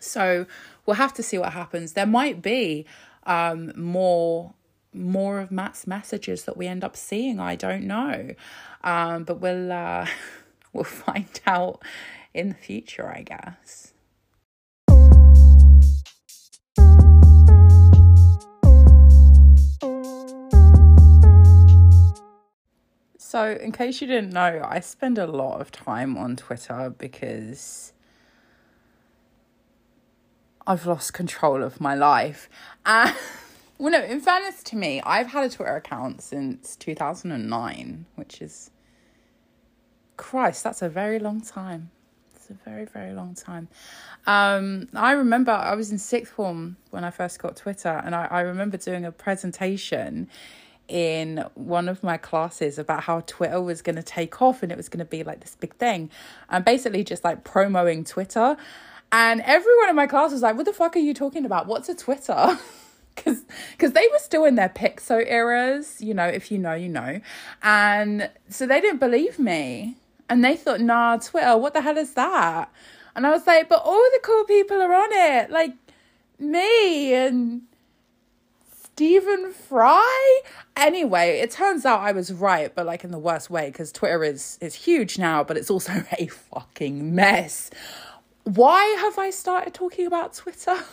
so we'll have to see what happens. There might be um more more of Matt's messages that we end up seeing. I don't know. Um but we'll uh [LAUGHS] [LAUGHS] we'll find out in the future, I guess. So, in case you didn't know, I spend a lot of time on Twitter because I've lost control of my life. And, [LAUGHS] well, no, in fairness to me, I've had a Twitter account since 2009, which is, Christ, that's a very long time. It's a very, very long time. Um, I remember I was in sixth form when I first got Twitter, and I, I remember doing a presentation in one of my classes about how Twitter was going to take off and it was going to be like this big thing. And basically just like promoting Twitter. And everyone in my class was like, what the fuck are you talking about? What's a Twitter? [LAUGHS] Because they were still in their Piczo eras, you know, if you know, you know. And so they didn't believe me. And they thought, nah, Twitter, what the hell is that? And I was like, but all the cool people are on it. Like me and Stephen Fry? Anyway, it turns out I was right, but like in the worst way, because Twitter is is huge now, but it's also [LAUGHS] a fucking mess. Why have I started talking about Twitter? [LAUGHS]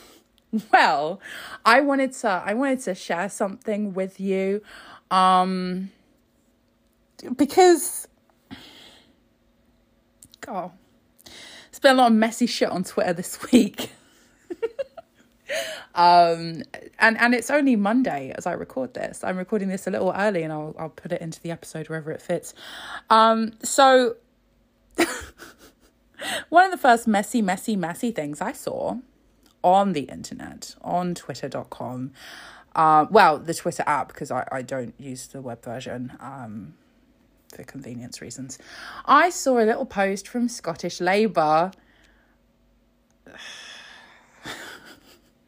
Well, I wanted to I wanted to share something with you. Um because God, it's been a lot of messy shit on Twitter this [LAUGHS] week. um and and it's only monday as i record this. I'm recording this a little early and i'll i'll put it into the episode wherever it fits. Um so [LAUGHS] one of the first messy messy messy things i saw on the internet on twitter.com uh, well the twitter app because I, I don't use the web version um for convenience reasons i saw a little post from scottish labour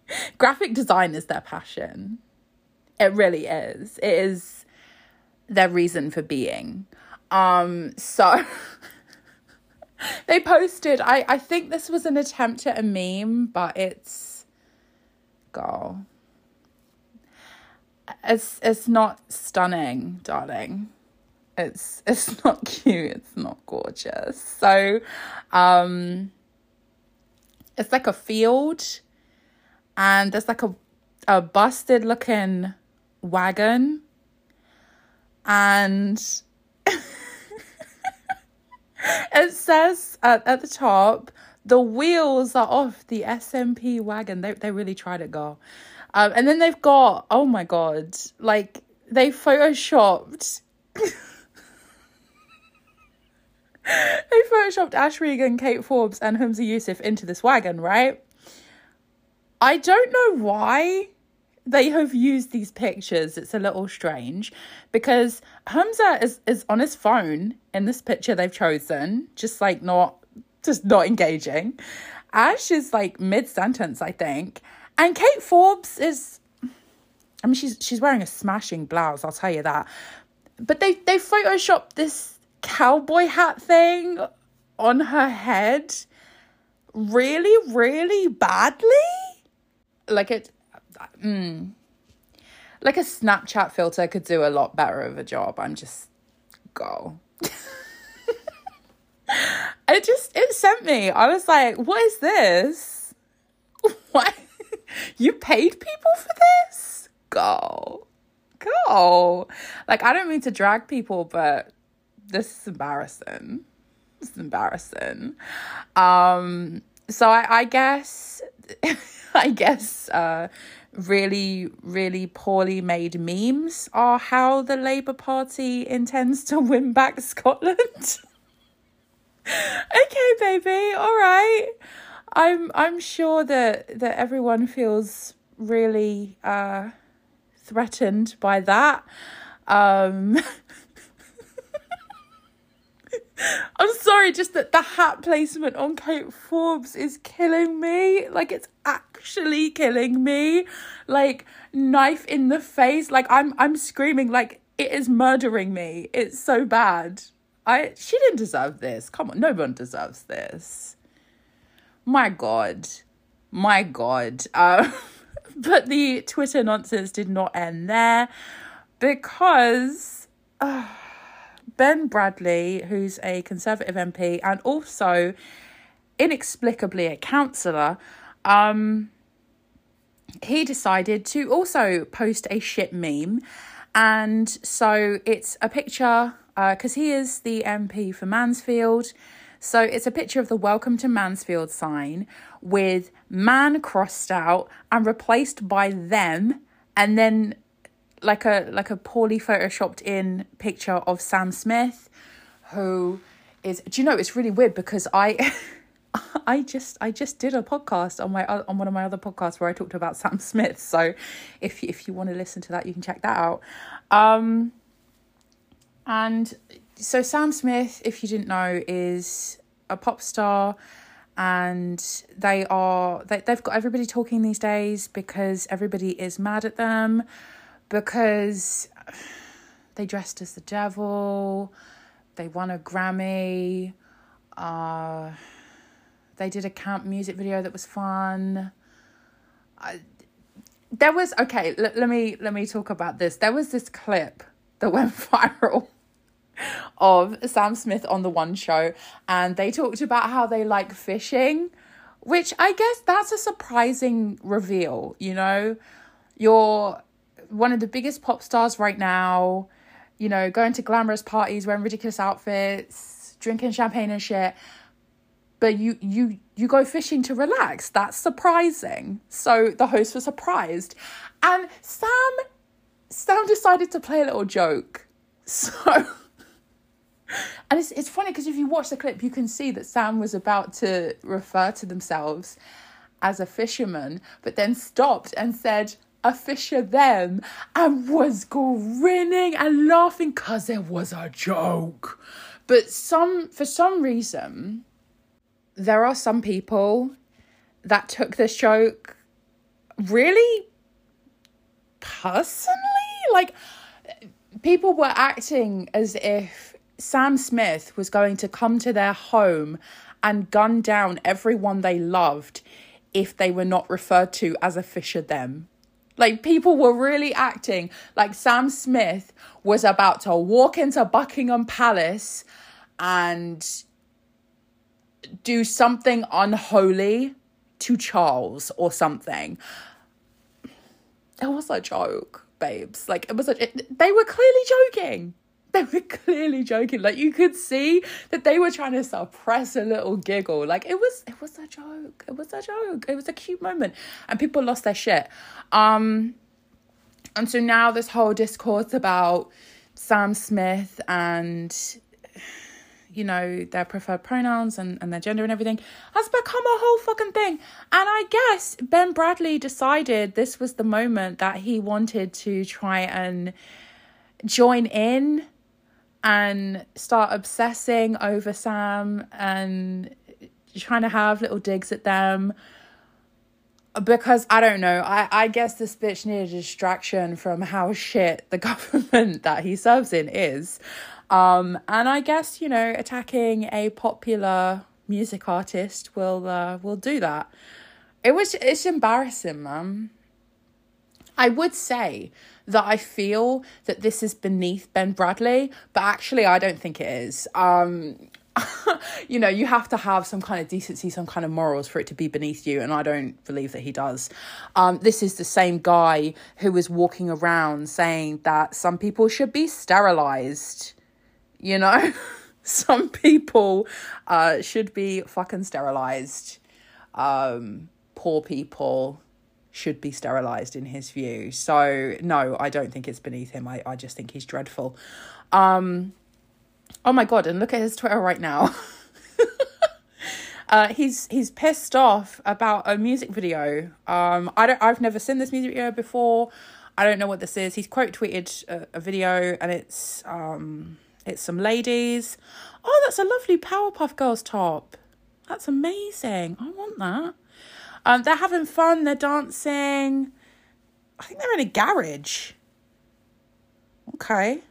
[SIGHS] graphic design is their passion. It really is. It is their reason for being. Um, so [LAUGHS] they posted, I, I think this was an attempt at a meme, but it's girl. It's it's not stunning, darling. It's [LAUGHS] it's not cute, it's not gorgeous. So um it's like a field and there's like a a busted looking wagon and [LAUGHS] it says at, at the top the wheels are off the SNP wagon. They they really tried it, girl. Um, and then they've got oh my god, like they photoshopped. [LAUGHS] they photoshopped Ash Regan, Kate Forbes, and Humza Yousaf into this wagon, right? I don't know why they have used these pictures. It's a little strange because Humza is, is on his phone in this picture they've chosen, just like not just not engaging. Ash is like mid sentence, I think. And Kate Forbes is I mean she's she's wearing a smashing blouse, I'll tell you that. But they they photoshopped this cowboy hat thing on her head really, really badly? Like it mm, like a snapchat filter could do a lot better of a job. I'm just go [LAUGHS] it just it sent me. I was like what is this? [LAUGHS] What you paid people for this? Go go like i don't mean to drag people but this is embarrassing this is embarrassing um so i i guess [LAUGHS] I guess uh, really, really poorly made memes are how the Labour Party intends to win back Scotland. [LAUGHS] okay, baby, all right. I'm I'm sure that that everyone feels really uh, threatened by that. Um, [LAUGHS] I'm sorry, just that the hat placement on Kate Forbes is killing me. Like it's actually killing me. Like knife in the face. Like I'm I'm screaming like it is murdering me. It's so bad. I she didn't deserve this. Come on, no one deserves this. My God. My God. Uh, [LAUGHS] but the Twitter nonsense did not end there because uh, Ben Bradley, who's a Conservative MP and also inexplicably a councillor, um, he decided to also post a shit meme. And so it's a picture, because uh, he is the MP for Mansfield. So it's a picture of the Welcome to Mansfield sign with man crossed out and replaced by them. And then like a like a poorly photoshopped in picture of Sam Smith, who is. Do you know it's really weird because I. [LAUGHS] I just I just did a podcast on my on one of my other podcasts where I talked about Sam Smith. So if if you want to listen to that, you can check that out. Um, and so Sam Smith, if you didn't know, is a pop star, and they are they they've got everybody talking these days because everybody is mad at them because they dressed as the devil, they won a Grammy, uh, they did a camp music video that was fun. I, there was okay let, let me let me talk about this there was this clip that [LAUGHS] went viral of sam smith on the one show and they talked about how they like fishing which i guess that's a surprising reveal you know you're one of the biggest pop stars right now you know going to glamorous parties wearing ridiculous outfits drinking champagne and shit. But you you you go fishing to relax. That's surprising. So the host was surprised. And sam sam decided to play a little joke. [LAUGHS] So and it's, it's funny because if you watch the clip you can see that sam was about to refer to themselves as a fisherman but then stopped and said a fisher them and was grinning and laughing because it was a joke but some for some reason there are some people that took this joke really personally. Like, people were acting as if Sam Smith was going to come to their home and gun down everyone they loved if they were not referred to as a fisher them. Like people were really acting like Sam Smith was about to walk into Buckingham Palace and do something unholy to Charles or something. It was a joke, babes. Like it was a, it, they were clearly joking. They were clearly joking. Like you could see that they were trying to suppress a little giggle. Like it was it was a joke. It was a joke. It was a cute moment. And people lost their shit. Um and so now this whole discourse about Sam Smith and you know, their preferred pronouns and, and their gender and everything has become a whole fucking thing. And I guess Ben Bradley decided this was the moment that he wanted to try and join in and start obsessing over Sam and trying to have little digs at them because I don't know, I, I guess this bitch needed a distraction from how shit the [LAUGHS] government that he serves in is. Um, and I guess, you know, attacking a popular music artist will uh, will do that. It was it's embarrassing, man. I would say that I feel that this is beneath Ben Bradley, but actually I don't think it is. Um [LAUGHS] you know, you have to have some kind of decency, some kind of morals for it to be beneath you, and I don't believe that he does. Um, this is the same guy who was walking around saying that some people should be sterilized you know [LAUGHS] some people uh should be fucking sterilized um poor people should be sterilized in his view so no i don't think it's beneath him i, I just think he's dreadful um oh my god and look at his twitter right now [LAUGHS] uh, he's he's pissed off about a music video. Um, I don't. I've never seen this music video before. I don't know what this is. He's quote tweeted a, a video, and it's um, it's some ladies. Oh, that's a lovely Powerpuff Girls top. That's amazing. I want that. Um, they're having fun. They're dancing. I think they're in a garage. Okay.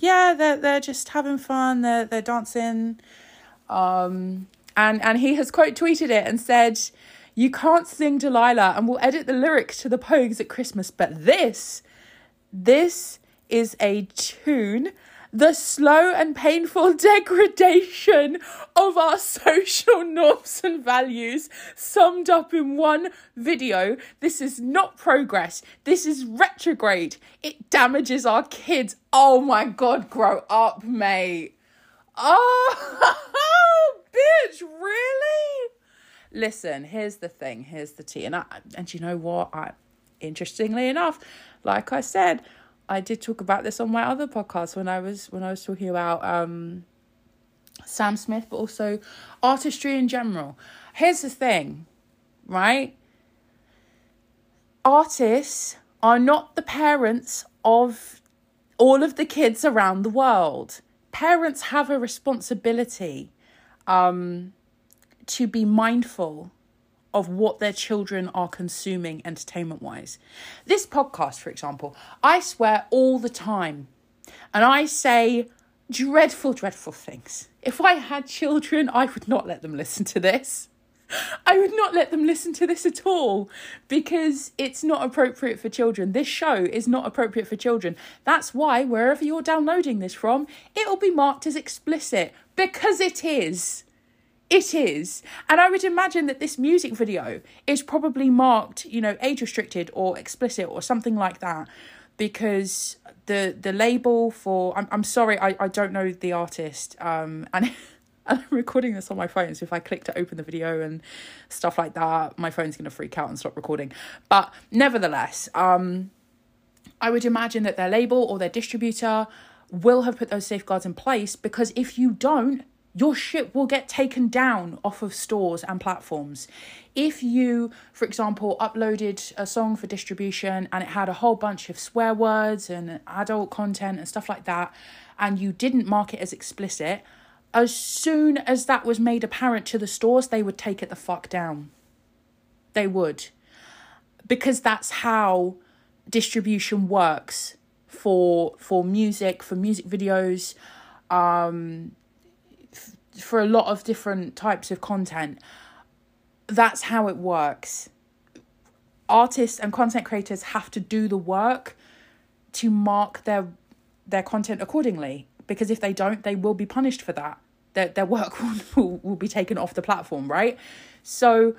Yeah, they're they're just having fun. They're they're dancing. Um, and and he has quote tweeted it and said, "You can't sing Delilah, and we'll edit the lyrics to the Pogues at Christmas, but this, this is a tune the slow and painful [LAUGHS] degradation of our social norms and values summed up in one video. This is not progress. This is retrograde. It damages our kids. Oh my god, grow up, mate. Oh, [LAUGHS] bitch, really? Listen, here's the thing. Here's the tea. And I, and you know what? I interestingly enough, like I said, I did talk about this on my other podcast when I was when I was talking about um, Sam Smith, but also artistry in general. Here's the thing, right? Artists are not the parents of all of the kids around the world. Parents have a responsibility um, to be mindful of what their children are consuming entertainment wise. This podcast, for example, I swear all the time and I say dreadful, dreadful things. If I had children, I would not let them listen to this. I would not let them listen to this at all because it's not appropriate for children. This show is not appropriate for children. That's why, wherever you're downloading this from, it'll be marked as explicit because it is. It is. And I would imagine that this music video is probably marked, you know, age restricted or explicit or something like that because the the label for I'm I'm sorry, I, I don't know the artist. Um and [LAUGHS] I'm recording this on my phone, so if I click to open the video and stuff like that, my phone's gonna freak out and stop recording. But nevertheless, um I would imagine that their label or their distributor will have put those safeguards in place because if you don't, your ship will get taken down off of stores and platforms. If you, for example, uploaded a song for distribution and it had a whole bunch of swear words and adult content and stuff like that, and you didn't mark it as explicit, as soon as that was made apparent to the stores, they would take it the fuck down. They would. Because that's how distribution works for for music, for music videos, um for a lot of different types of content. That's how it works. Artists and content creators have to do the work to mark their their content accordingly because if they don't they will be punished for that their, their work will, [LAUGHS] will, will be taken off the platform right so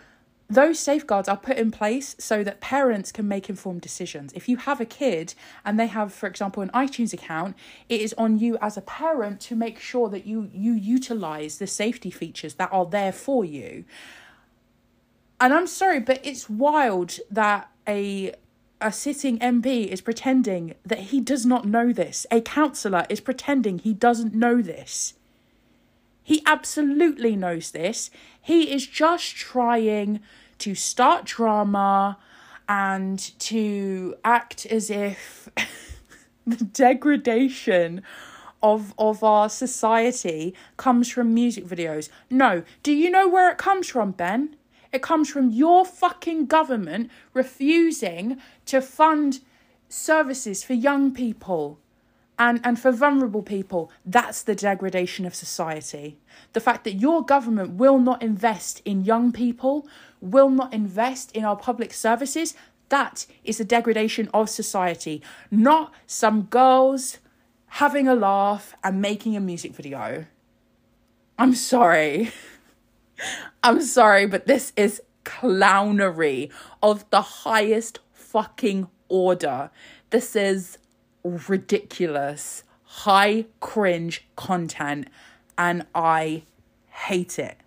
those safeguards are put in place so that parents can make informed decisions. If you have a kid and they have, for example, an iTunes account, it is on you as a parent to make sure that you you utilize the safety features that are there for you. And I'm sorry, but it's wild that a a sitting MP is pretending that he does not know this. A councillor is pretending he doesn't know this. He absolutely knows this. He is just trying to start drama and to act as if [LAUGHS] the degradation of of our society comes from music videos. No, do you know where it comes from, Ben? It comes from your fucking government refusing to fund services for young people and, and for vulnerable people, that's the degradation of society. The fact that your government will not invest in young people, will not invest in our public services, that is the degradation of society, not some girls having a laugh and making a music video. I'm sorry. [LAUGHS] I'm sorry, but this is clownery of the highest fucking order. This is ridiculous, high cringe content, and I hate it.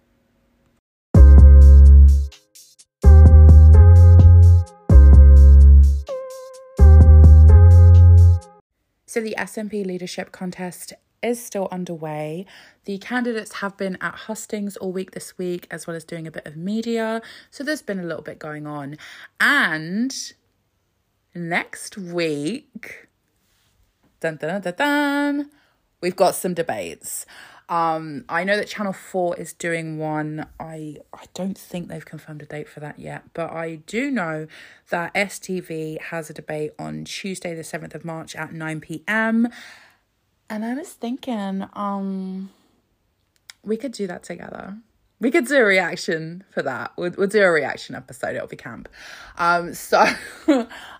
So, the SNP leadership contest is still underway. The candidates have been at hustings all week this week, as well as doing a bit of media. So, there's been a little bit going on. And next week, dun, dun, dun, dun, we've got some debates. Um, I know that Channel 4 is doing one. I I don't think they've confirmed a date for that yet, but I do know that STV has a debate on Tuesday the 7th of March at 9 p.m. And I was thinking, um, we could do that together. We could do a reaction for that. We'll, we'll do a reaction episode. It'll be camp. Um, so [LAUGHS]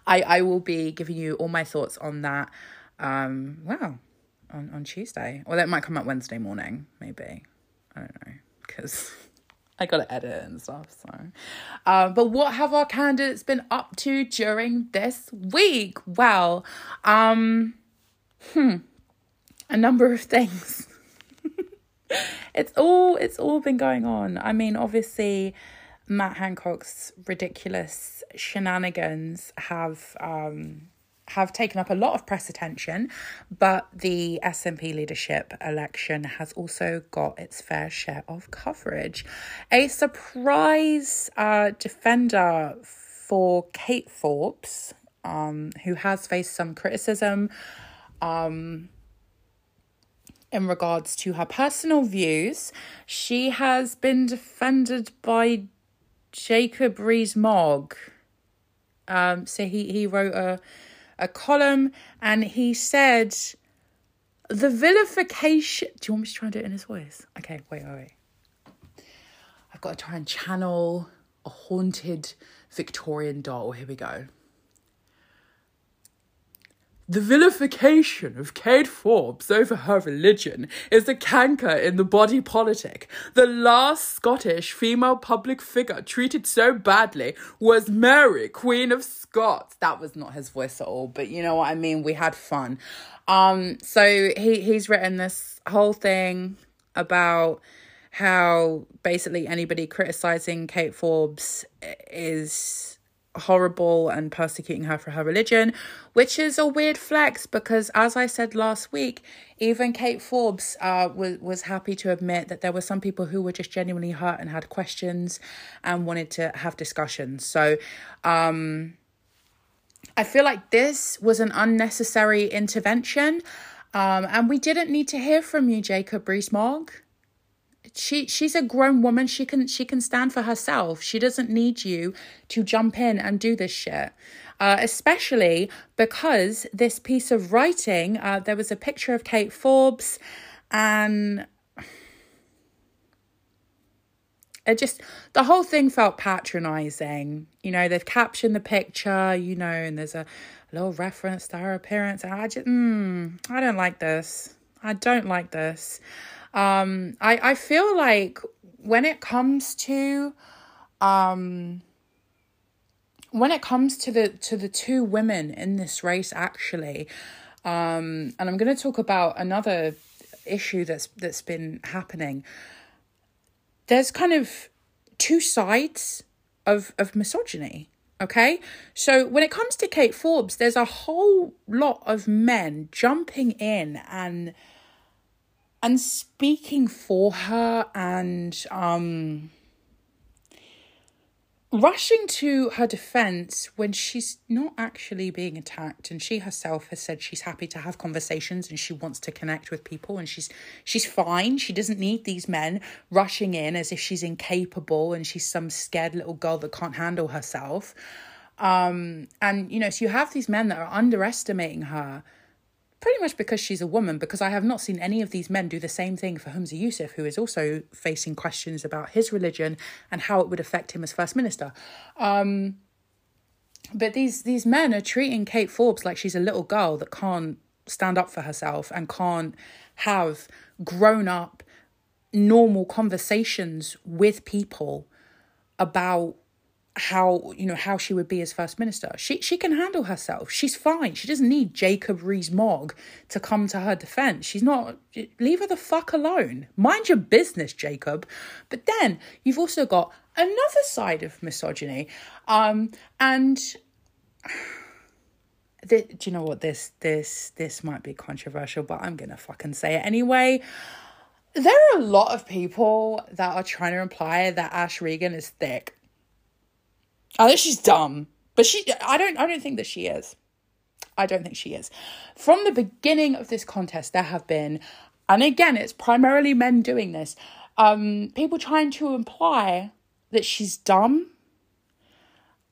I I will be giving you all my thoughts on that. Um, wow, on on Tuesday, or that might come out Wednesday morning, maybe. I don't know because [LAUGHS] I got to edit and stuff. So, um, but what have our candidates been up to during this week? Well, um, hmm, a number of things. [LAUGHS] it's all it's all been going on. I mean, obviously. Matt Hancock's ridiculous shenanigans have um, have taken up a lot of press attention, but the SNP leadership election has also got its fair share of coverage. A surprise uh, defender for Kate Forbes, um, who has faced some criticism um, in regards to her personal views, she has been defended by Jacob Rees-Mogg. Um, so he, he wrote a a column and he said the vilification do you want me to try and do it in his voice okay wait wait wait I've got to try and channel a haunted Victorian doll. Here we go. The vilification of Kate Forbes over her religion is a canker in the body politic. The last Scottish female public figure treated so badly was Mary, Queen of Scots. That was not his voice at all, but you know what I mean? We had fun. Um, so he, he's written this whole thing about how basically anybody criticizing Kate Forbes is horrible and persecuting her for her religion, which is a weird flex because, as I said last week, even Kate Forbes uh, was was happy to admit that there were some people who were just genuinely hurt and had questions and wanted to have discussions. So, um, I feel like this was an unnecessary intervention, um, and we didn't need to hear from you, Jacob Rees-Mogg she she's a grown woman. She can she can stand for herself. She doesn't need you to jump in and do this shit. Uh, especially because this piece of writing uh, there was a picture of kate forbes and it just the whole thing felt patronizing. You know they've captioned the picture you know and there's a little reference to her appearance. I just mm, i don't like this. I don't like this um, I, I feel like when it comes to um when it comes to the to the two women in this race actually um and i'm going to talk about another issue that's that's been happening. There's kind of two sides of of misogyny okay? So when it comes to kate forbes there's a whole lot of men jumping in and and speaking for her and um rushing to her defense when she's not actually being attacked and she herself has said she's happy to have conversations and she wants to connect with people and she's she's fine. She doesn't need these men rushing in as if she's incapable and she's some scared little girl that can't handle herself. Um and you know so you have these men that are underestimating her pretty much because she's a woman, because I have not seen any of these men do the same thing for Humza Yousaf, who is also facing questions about his religion and how it would affect him as First Minister. Um, but these these men are treating Kate Forbes like she's a little girl that can't stand up for herself and can't have grown up normal conversations with people about how you know how she would be as first minister. She she can handle herself. She's fine. She doesn't need jacob rees-mogg to come to her defense. She's not leave her the fuck alone. Mind your business jacob. But then you've also got another side of misogyny um and [SIGHS] do you know what? This this this might be controversial but i'm gonna fucking say it anyway. There are a lot of people that are trying to imply that ash regan is thick I think she's dumb, but she. I don't. I don't think that she is. I don't think she is. From the beginning of this contest, there have been, and again, it's primarily men doing this. Um, people trying to imply that she's dumb.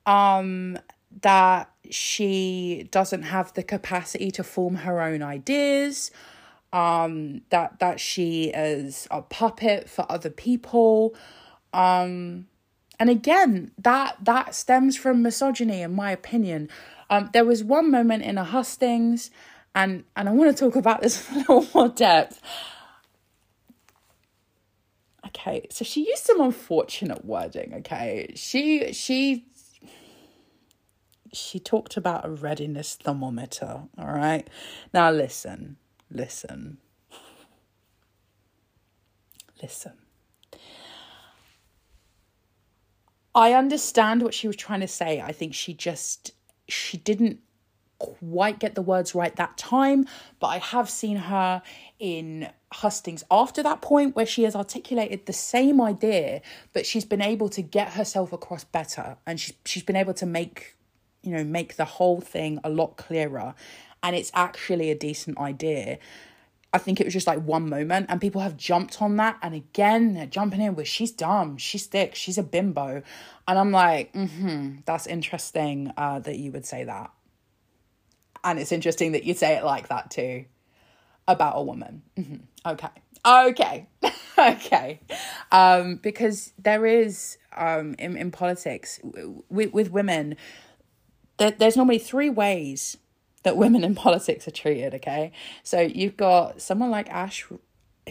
Um, that she doesn't have the capacity to form her own ideas. Um, that that she is a puppet for other people. Um, and again, that that stems from misogyny, in my opinion. Um, there was one moment in a hustings, and and I want to talk about this [LAUGHS] in a little more depth. Okay, so she used some unfortunate wording. Okay, she she she talked about a readiness thermometer. All right, now listen, listen, listen I understand what she was trying to say. I think she just she didn't quite get the words right that time, but I have seen her in hustings after that point where she has articulated the same idea, but she's been able to get herself across better and she's she's been able to make you know make the whole thing a lot clearer and it's actually a decent idea I think it was just like one moment, and people have jumped on that. And again, they're jumping in with she's dumb, she's thick, she's a bimbo. And I'm like, hmm, that's interesting uh, that you would say that. And it's interesting that you'd say it like that too. about a woman. Mhm. Okay. Okay. [LAUGHS] okay. Um, because there is um, in, in politics w- with, with women, there, there's normally three ways that women in [LAUGHS] politics are treated. Okay. So you've got someone like Ash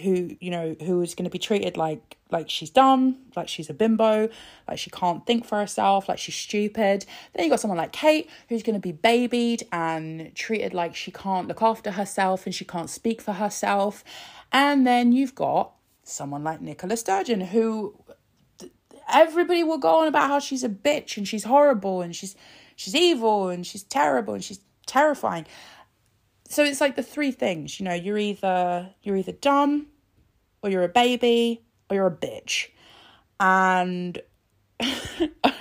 who you know who is going to be treated like like she's dumb like she's a bimbo like she can't think for herself like she's stupid then you got someone like kate who's going to be babied and treated like she can't look after herself and she can't speak for herself and then you've got someone like nicola sturgeon who everybody will go on about how she's a bitch and she's horrible and she's she's evil and she's terrible and she's terrifying. So it's like the three things you know you're either you're either dumb or you're a baby or you're a bitch. And [LAUGHS]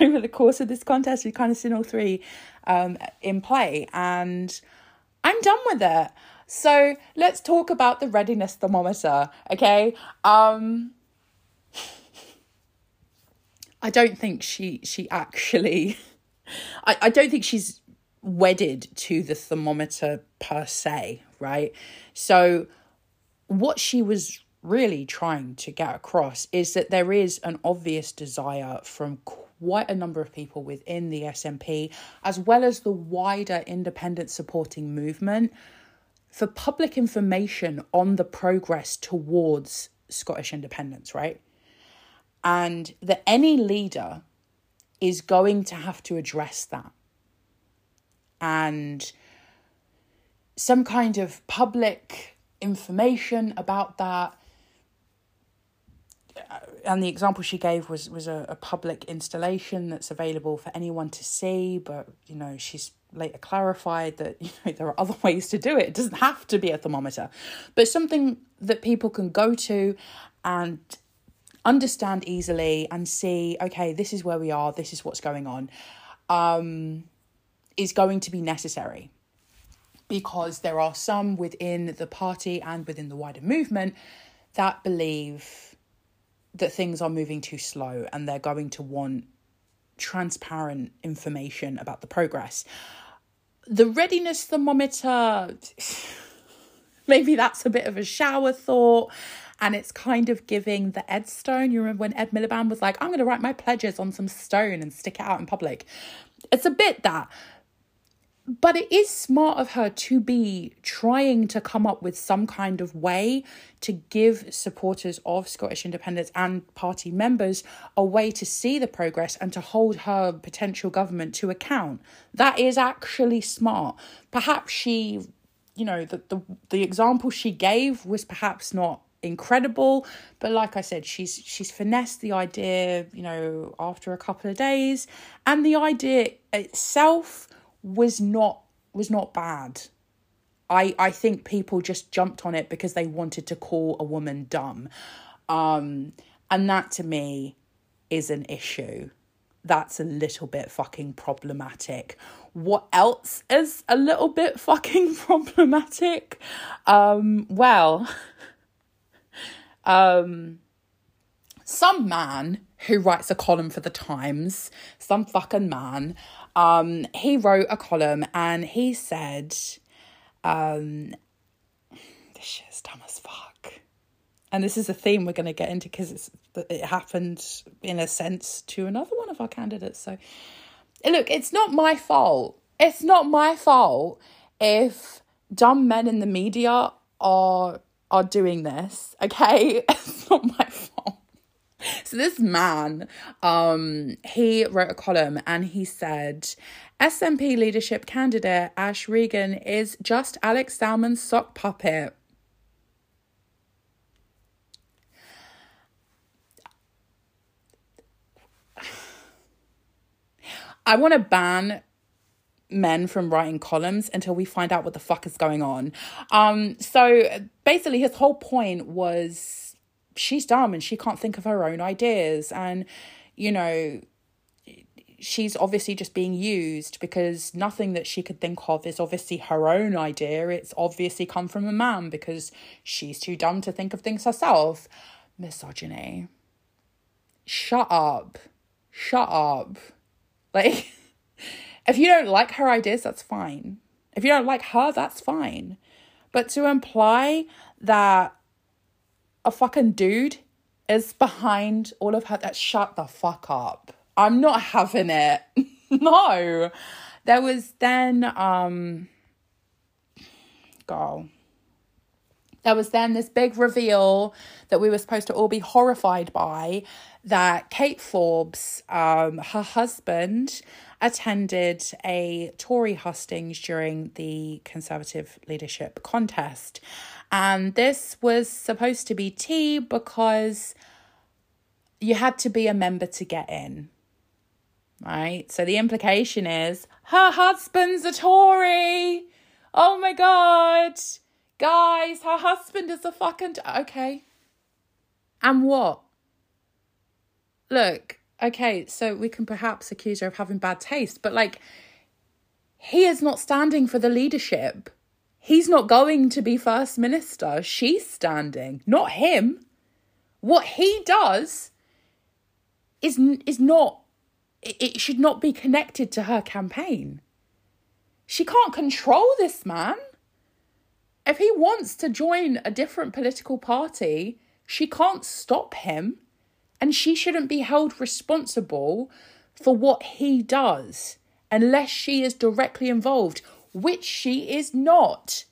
over the course of this contest we've kind of seen all three um, in play and i'm done with it. So let's talk about the readiness thermometer okay? Um [LAUGHS] i don't think she she actually [LAUGHS] I, I don't think she's wedded to the thermometer per se, right? So, what she was really trying to get across is that there is an obvious desire from quite a number of people within the SNP, as well as the wider independent supporting movement, for public information on the progress towards Scottish independence, right? And that any leader is going to have to address that and some kind of public information about that. And the example she gave was was a, a public installation that's available for anyone to see but you know she's later clarified that [LAUGHS] you know there are other ways to do it. It doesn't have to be a thermometer but something that people can go to and understand easily and see okay this is where we are this is what's going on. Um is going to be necessary because there are some within the party and within the wider movement that believe that things are moving too slow and they're going to want transparent information about the progress. The readiness thermometer, [SIGHS] maybe that's a bit of a shower thought. And it's kind of giving the Ed Stone. You remember when Ed Miliband was like, I'm going to write my pledges on some stone and stick it out in public? It's a bit that but it is smart of her to be trying to come up with some kind of way to give supporters of Scottish independence and party members a way to see the progress and to hold her potential government to account. That is actually smart. Perhaps she, you know, the the, the example she gave was perhaps not incredible but like i said she's she's finessed the idea you know after a couple of days and the idea itself was not was not bad. I I think people just jumped on it because they wanted to call a woman dumb. Um and that to me is an issue. That's a little bit fucking problematic. What else is a little bit fucking [LAUGHS] problematic? Um well [LAUGHS] um some man who writes a column for the Times, some fucking man, um, he wrote a column and he said, um, this shit's dumb as fuck. And this is a theme we're going to get into because it happened in a sense to another one of our candidates. So, look, it's not my fault. It's not my fault if dumb men in the media are are doing this. Okay, [LAUGHS] it's not my fault. [LAUGHS] So this man, um, he wrote a column and he said, SNP leadership candidate Ash Regan is just Alex Salmond's sock puppet. [SIGHS] I want to ban men from writing columns until we find out what the fuck is going on. Um, so basically, his whole point was she's dumb and she can't think of her own ideas. And you know she's obviously just being used because nothing that she could think of is obviously her own idea. It's obviously come from a man because she's too dumb to think of things herself. Misogyny. Shut up. Shut up. Like [LAUGHS] if you don't like her ideas that's fine. If you don't like her that's fine. But to imply that a fucking dude is behind all of her, that shut the fuck up. I'm not having it. [LAUGHS] no. There was then, um, girl. There was then this big reveal that we were supposed to all be horrified by that Kate Forbes, um, her husband, attended a Tory hustings during the Conservative leadership contest. And this was supposed to be tea because you had to be a member to get in. Right? So the implication is her husband's a Tory. Oh my God. Guys, her husband is a fucking. T- okay. And what? Look, okay, so we can perhaps accuse her of having bad taste, but like, he is not standing for the leadership. He's not going to be first minister. She's standing, not him. What he does is is not it should not be connected to her campaign. She can't control this man. If he wants to join a different political party, she can't stop him and she shouldn't be held responsible for what he does unless she is directly involved, which she is not.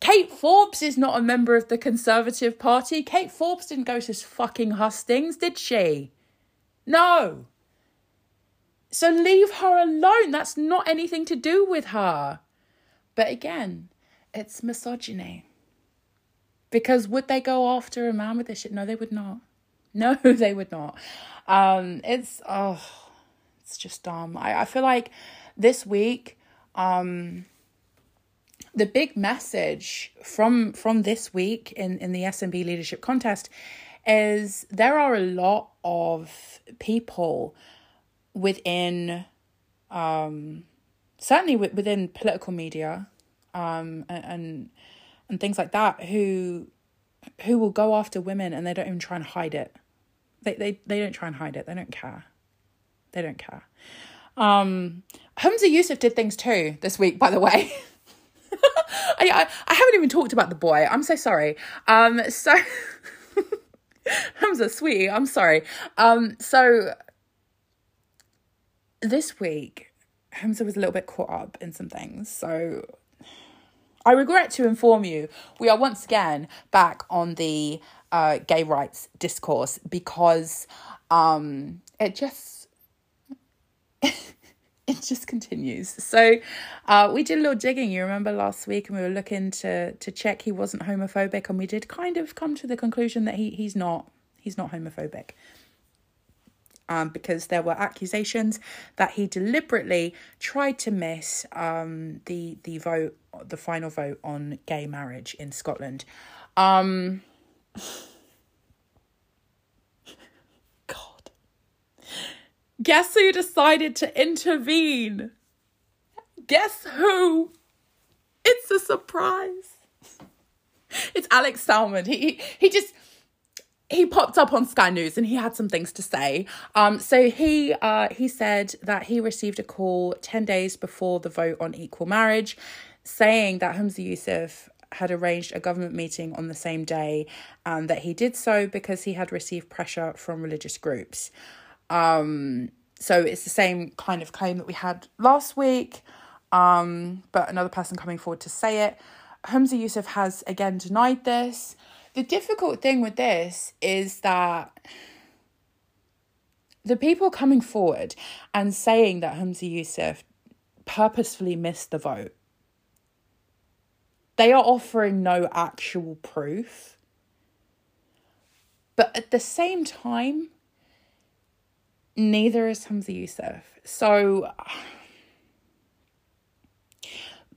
Kate Forbes is not a member of the Conservative Party. Kate Forbes didn't go to fucking hustings, did she? No. So leave her alone. That's not anything to do with her. But again, it's misogyny. Because would they go after a man with this shit? No, they would not. No, [LAUGHS] they would not. Um, it's oh, it's just dumb. I, I feel like this week, um, the big message from from this week in in the SNP leadership contest is there are a lot of people within um certainly within political media um and, and things like that who who will go after women and they don't even try and hide it. They they, they don't try and hide it. They don't care. They don't care. Um Humza Yousaf did things too this week by the way [LAUGHS] I, I I haven't even talked about the boy. I'm so sorry. Um so [LAUGHS] Humza sweetie I'm sorry. Um so this week Humza was a little bit caught up in some things. So I regret to inform you, we are once again back on the uh, gay rights discourse because um, it just [LAUGHS] [LAUGHS] it just continues. So uh, we did a little digging. You remember last week, and we were looking to to check he wasn't homophobic, and we did kind of come to the conclusion that he he's not he's not homophobic um, because there were accusations that he deliberately tried to miss um, the the vote, the final vote on gay marriage in Scotland. Um, guess who decided to intervene? Guess who? It's a surprise. It's Alex Salmond. He he, just he popped up on Sky News and he had some things to say. Um, so he uh, he said that he received a call ten days before the vote on equal marriage, saying that Humza Yousaf had arranged a government meeting on the same day, and that he did so because he had received pressure from religious groups. Um, so it's the same kind of claim that we had last week, um, but another person coming forward to say it. Humza Yousaf has again denied this. The difficult thing with this is that the people coming forward and saying that Humza Yousaf purposefully missed the vote, they are offering no actual proof. But at the same time, neither is Humza Yousaf. So,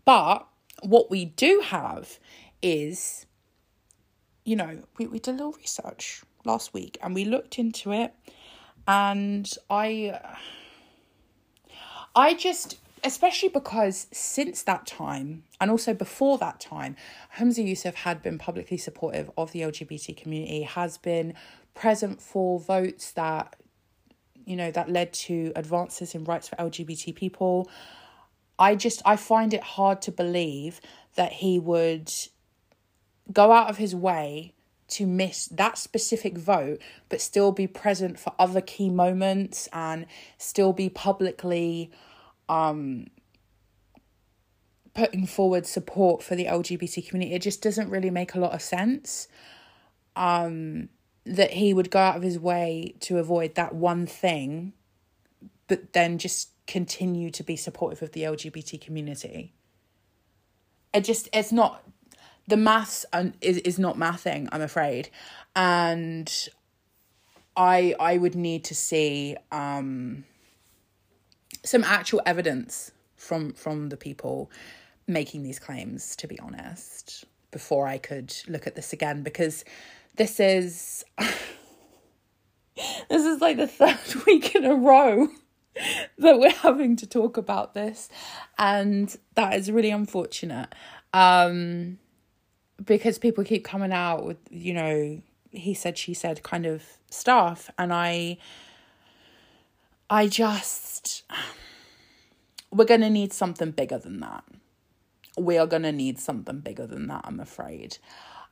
but what we do have is you know, we, we did a little research last week and we looked into it and I I just especially because since that time and also before that time, Humza Yousaf had been publicly supportive of the LGBT community, has been present for votes that you know that led to advances in rights for LGBT people. I just I find it hard to believe that he would go out of his way to miss that specific vote, but still be present for other key moments and still be publicly um putting forward support for the LGBT community. It just doesn't really make a lot of sense. Um that he would go out of his way to avoid that one thing, but then just continue to be supportive of the LGBT community. It just it's not the maths is is not mathing, I'm afraid, and I I would need to see um some actual evidence from from the people making these claims to be honest before I could look at this again because this is [LAUGHS] this is like the third [LAUGHS] week in a row [LAUGHS] that we're having to talk about this. And that is really unfortunate um because people keep coming out with you know he said she said kind of stuff. And i i just [SIGHS] we're going to need something bigger than that. We are going to need something bigger than that i'm afraid.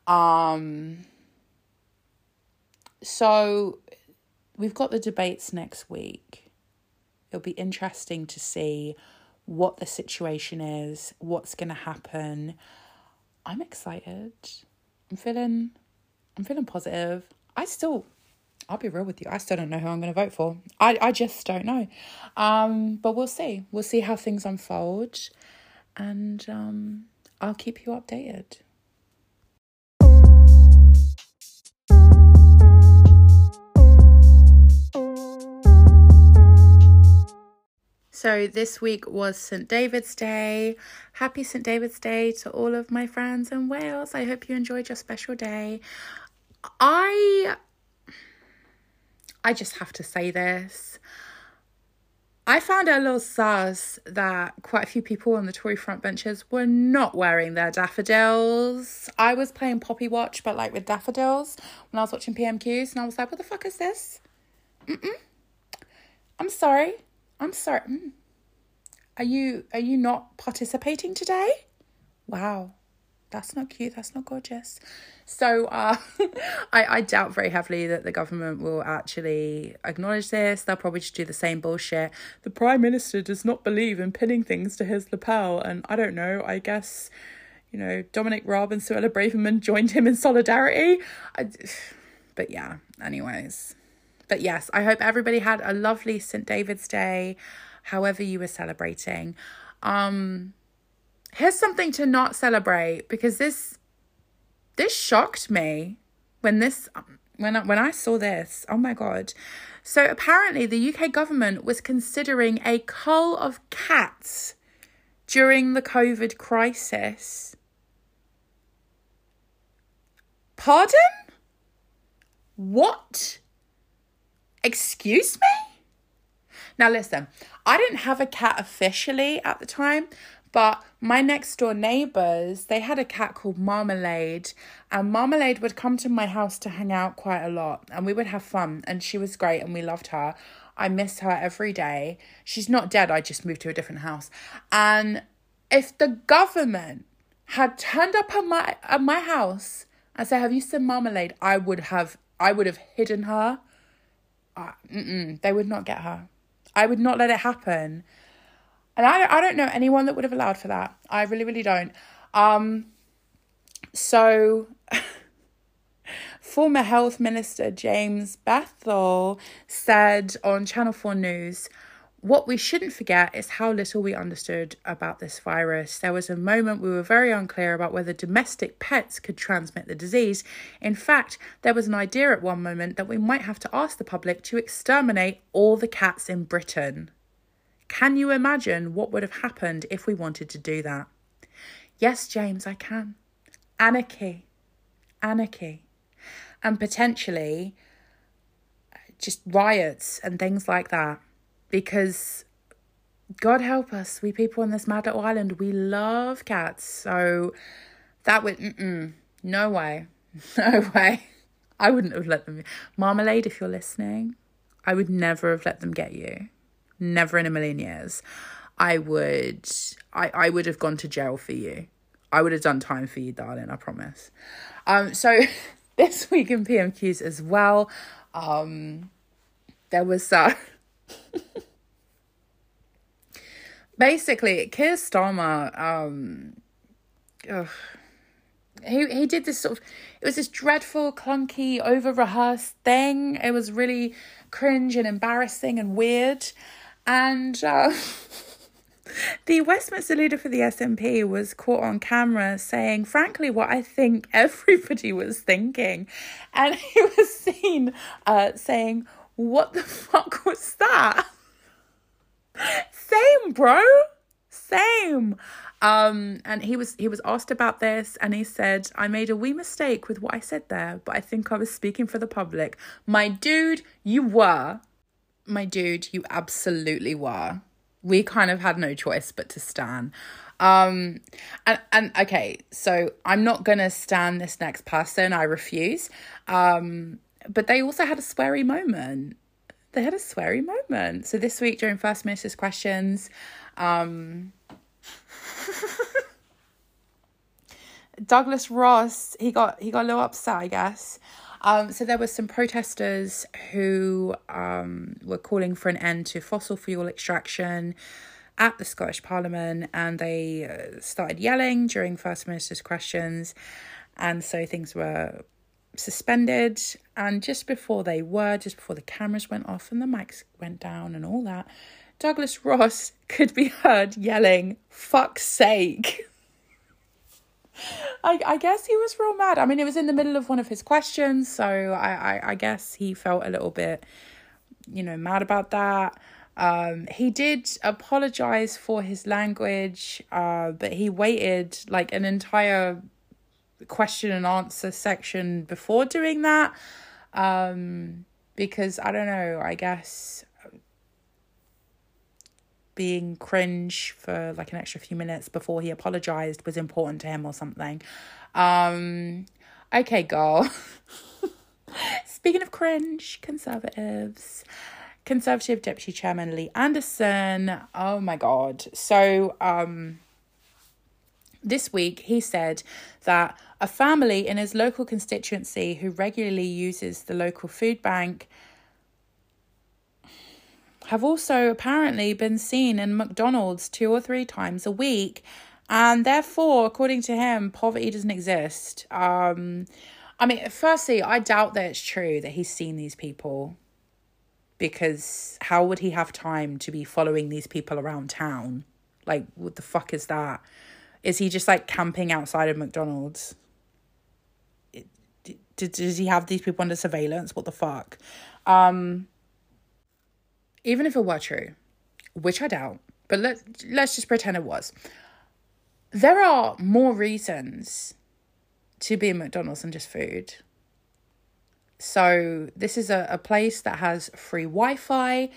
Um so we've got the debates next week it'll be interesting to see what the situation is what's going to happen I'm excited. I'm feeling I'm feeling positive. I still I'll be real with you. I still don't know who I'm going to vote for. I I just don't know. Um but we'll see. We'll see how things unfold and um I'll keep you updated. So this week was St. David's Day. Happy St. David's Day to all of my friends in Wales. I hope you enjoyed your special day. I I just have to say this. I found a little sus that quite a few people on the Tory front benches were not wearing their daffodils. I was playing Poppy Watch, but like with daffodils when I was watching PMQs, and I was like, what the fuck is this? Mm-mm. I'm sorry. I'm sorry. Mm. Are you are you not participating today? Wow. That's not cute. That's not gorgeous. So uh, [LAUGHS] I, I doubt very heavily that the government will actually acknowledge this. They'll probably just do the same bullshit. The Prime Minister does not believe in pinning things to his lapel. And I don't know, I guess, you know, Dominic Raab and Suella Braverman joined him in solidarity. I, [SIGHS] but yeah, anyways. But yes, I hope everybody had a lovely St. David's Day, however you were celebrating. Um here's something to not celebrate because this this shocked me when this when I, when I saw this. Oh my god. So apparently the UK government was considering a cull of cats during the COVID crisis. Pardon? What? Excuse me? Now, listen, I didn't have a cat officially at the time, but my next door neighbors, they had a cat called Marmalade, and Marmalade would come to my house to hang out quite a lot, and we would have fun, and she was great, and we loved her. I miss her every day. She's not dead, I just moved to a different house. And if the government had turned up at my at my house and said, "Have you seen Marmalade?" I would have I would have hidden her. Uh, they would not get her. I would not let it happen. And I, I don't know anyone that would have allowed for that. I really, really don't. Um, so, [LAUGHS] former Health Minister James Bethell said on Channel 4 News, what we shouldn't forget is how little we understood about this virus. There was a moment we were very unclear about whether domestic pets could transmit the disease. In fact, there was an idea at one moment that we might have to ask the public to exterminate all the cats in Britain. Can you imagine what would have happened if we wanted to do that? Yes, James, I can. Anarchy. Anarchy. And potentially uh, just riots and things like that because God help us, we people on this mad little island, we love cats. So that would, no way, [LAUGHS] no way. I wouldn't have let them. Marmalade, if you're listening, I would never have let them get you. Never in a million years. I would, I, I would have gone to jail for you. I would have done time for you, darling. I promise. Um, so [LAUGHS] this week in PMQs as well, um, there was uh, [LAUGHS] basically Keir Starmer. Um, ugh, he he did this sort of it was this dreadful, clunky, over rehearsed thing. It was really cringe and embarrassing and weird, and. Uh, [LAUGHS] The Westminster leader for the SNP was caught on camera saying, frankly, what I think [LAUGHS] everybody was thinking. And he was seen uh, saying, What the [LAUGHS] fuck was that? Same, bro. Same. Um, and he was he was asked about this and he said, I made a wee mistake with what I said there, but I think I was speaking for the public. My dude, you were. My dude, you absolutely were we kind of had no choice but to stand. Um, and, and okay, so I'm not gonna stand this next person, I refuse. Um, but they also had a sweary moment. They had a sweary moment. So this week during First Minister's questions, um, [LAUGHS] Douglas Ross, he got he got a little upset, I guess. Um, so there were some protesters who um, were calling for an end to fossil fuel extraction at the Scottish Parliament, and they uh, started yelling during First Minister's questions, and so things were suspended. And just before they were, just before the cameras went off and the mics went down and all that, Douglas Ross [LAUGHS] could be heard yelling, "Fuck's sake!" [LAUGHS] I, I guess he was real mad. I mean, it was in the middle of one of his questions, so I, I, I guess he felt a little bit, you know, mad about that. Um, he did apologize for his language, uh, but he waited like an entire question and answer section before doing that. Um, because I don't know, I guess being cringe for like an extra few minutes before he apologized was important to him or something. Um, okay, girl. [LAUGHS] Speaking of cringe, conservatives. Conservative Deputy Chairman Lee Anderson. Oh my God. So, um, this week he said that a family in his local constituency who regularly uses the local food bank have also apparently been seen in McDonald's two or three times a week. And therefore, according to him, poverty doesn't exist. Um, I mean, firstly, I doubt that it's true that he's seen these people because how would he have time to be following these people around town? Like, what the fuck is that? Is he just like camping outside of McDonald's? does he have these people under surveillance? What the fuck? Um, even if it were true, which I doubt, but let let's just pretend it was. There are more reasons to be in McDonald's than just food. So this is a, a place that has free Wi-Fi,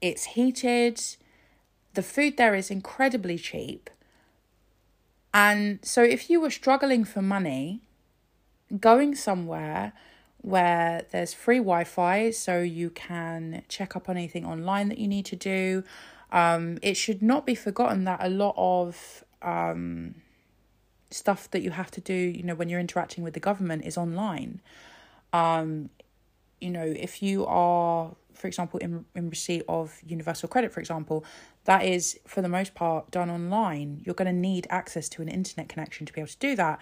it's heated, the food there is incredibly cheap. And so if you were struggling for money, going somewhere where there's free Wi Fi, so you can check up on anything online that you need to do. Um, it should not be forgotten that a lot of um, stuff that you have to do, you know, when you're interacting with the government is online. Um, you know, if you are, for example, in, in receipt of universal credit, for example, that is for the most part done online. You're going to need access to an internet connection to be able to do that.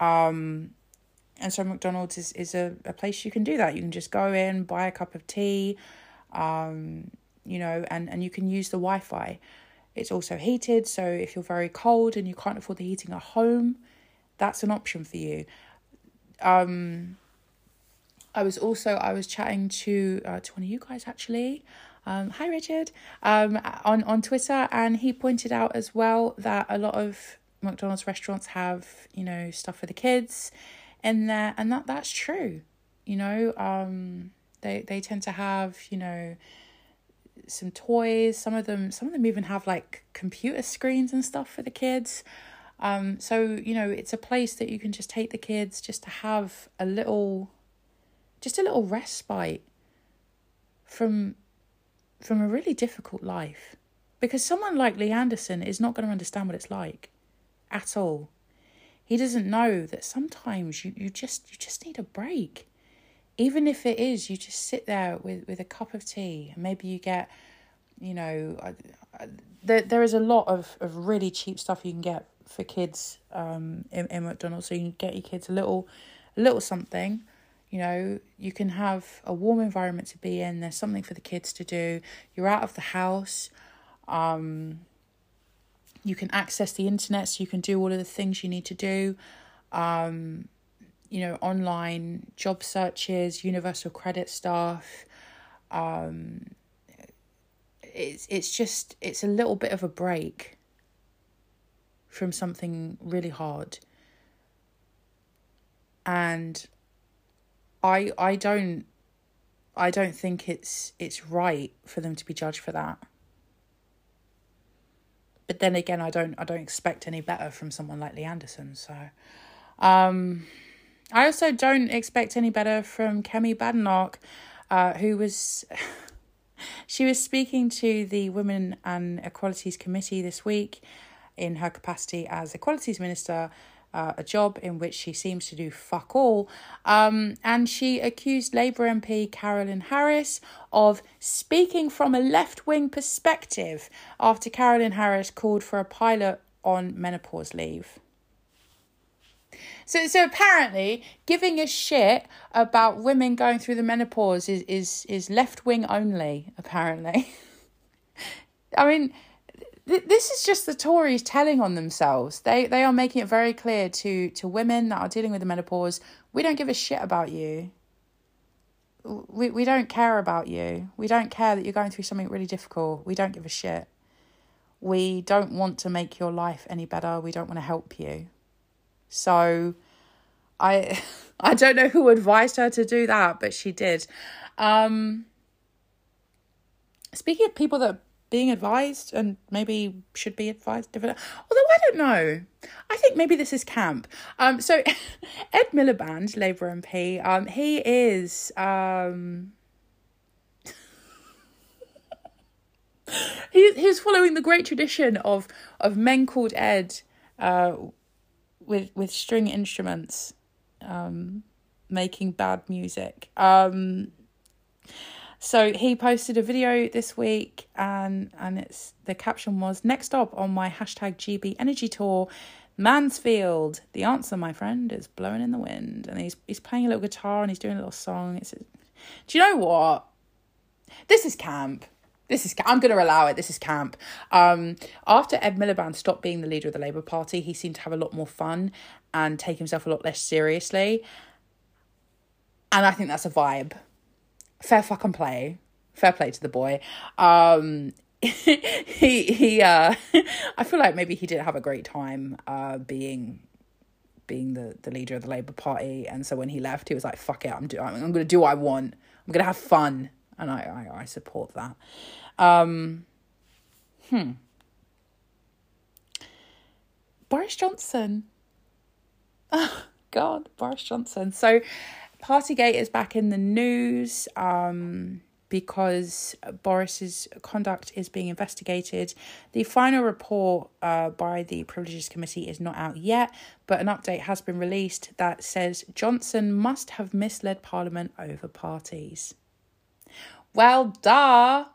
Um, and so McDonald's is, is a, a place you can do that. You can just go in, buy a cup of tea, um, you know, and, and you can use the Wi Fi. It's also heated, so if you're very cold and you can't afford the heating at home, that's an option for you. Um, I was also I was chatting to uh, to one of you guys actually. Um, hi Richard. Um, on on Twitter, and he pointed out as well that a lot of McDonald's restaurants have you know stuff for the kids in there and that that's true. You know um they they tend to have you know some toys. Some of them some of them even have like computer screens and stuff for the kids. Um so you know it's a place that you can just take the kids just to have a little just a little respite from from a really difficult life because someone like Lee Anderson is not going to understand what it's like at all He doesn't know that sometimes you, you just you just need a break. Even if it is, you just sit there with, with a cup of tea and maybe you get, you know, I, I, there, there is a lot of, of really cheap stuff you can get for kids um, in, in McDonald's. So you can get your kids a little, a little something. You know, you can have a warm environment to be in. There's something for the kids to do. You're out of the house. Um, you can access the internet, so you can do all of the things you need to do. Um, you know, online job searches, universal credit stuff. Um, it's it's just it's a little bit of a break from something really hard. And I I don't I don't think it's it's right for them to be judged for that. But then again, I don't I don't expect any better from someone like Lee Anderson. So, um, I also don't expect any better from Kemi Badenoch, uh, who was [LAUGHS] she was speaking to the Women and Equalities Committee this week in her capacity as Equalities Minister, uh, a job in which she seems to do fuck all. Um, and she accused Labour MP Carolyn Harris of speaking from a left wing perspective after Carolyn Harris called for a pilot on menopause leave. So, so apparently, giving a shit about women going through the menopause is is is left wing only. Apparently, [LAUGHS] I mean, th- this is just the Tories telling on themselves. They they are making it very clear to to women that are dealing with the menopause. We don't give a shit about you. We we don't care about you. We don't care that you're going through something really difficult. We don't give a shit. We don't want to make your life any better. We don't want to help you. So I [LAUGHS] I don't know who advised her to do that, but she did. Um speaking of people that being advised and maybe should be advised although I don't know. I think maybe this is camp. Um so [LAUGHS] Ed Miliband, Labour MP, um he is um [LAUGHS] he he's following the great tradition of of men called Ed uh with with string instruments um making bad music um so he posted a video this week and and it's the caption was next stop on my hashtag gb energy tour mansfield the answer my friend is blowing in the wind and he's he's playing a little guitar and he's doing a little song it's do you know what this is camp this is I'm going to allow it. This is camp. Um, after Ed Miliband stopped being the leader of the Labour Party, he seemed to have a lot more fun and take himself a lot less seriously. And I think that's a vibe. Fair fucking play. Fair play to the boy. Um, [LAUGHS] he he. Uh, [LAUGHS] I feel like maybe he didn't have a great time uh, being being the, the leader of the Labour Party, and so when he left, he was like, "Fuck it, I'm do I'm, I'm to do what I want. I'm to have fun." and I, I, I support that. Um, hmm. Boris Johnson. Oh, [LAUGHS] God, Boris Johnson. So, Partygate is back in the news um, because Boris's conduct is being investigated. The final report uh, by the Privileges Committee is not out yet, but an update has been released that says Johnson must have misled Parliament over parties. Well, duh.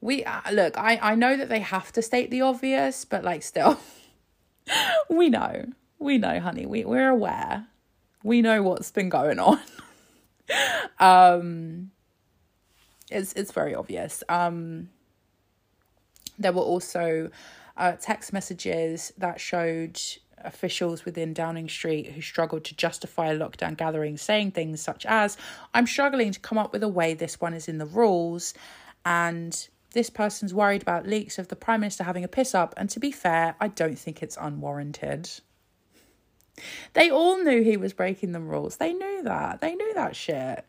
We uh, look. I I know that they have to state the obvious, but like still, [LAUGHS] we know. We know, honey. We we're aware. We know what's been going on. Um, it's it's very obvious. Um, there were also uh, text messages that showed officials within Downing Street who struggled to justify a lockdown gatherings, saying things such as, I'm struggling to come up with a way this one is in the rules, and this person's worried about leaks of the Prime Minister having a piss up, and to be fair, I don't think it's unwarranted. They all knew he was breaking the rules. They knew that. They knew that shit.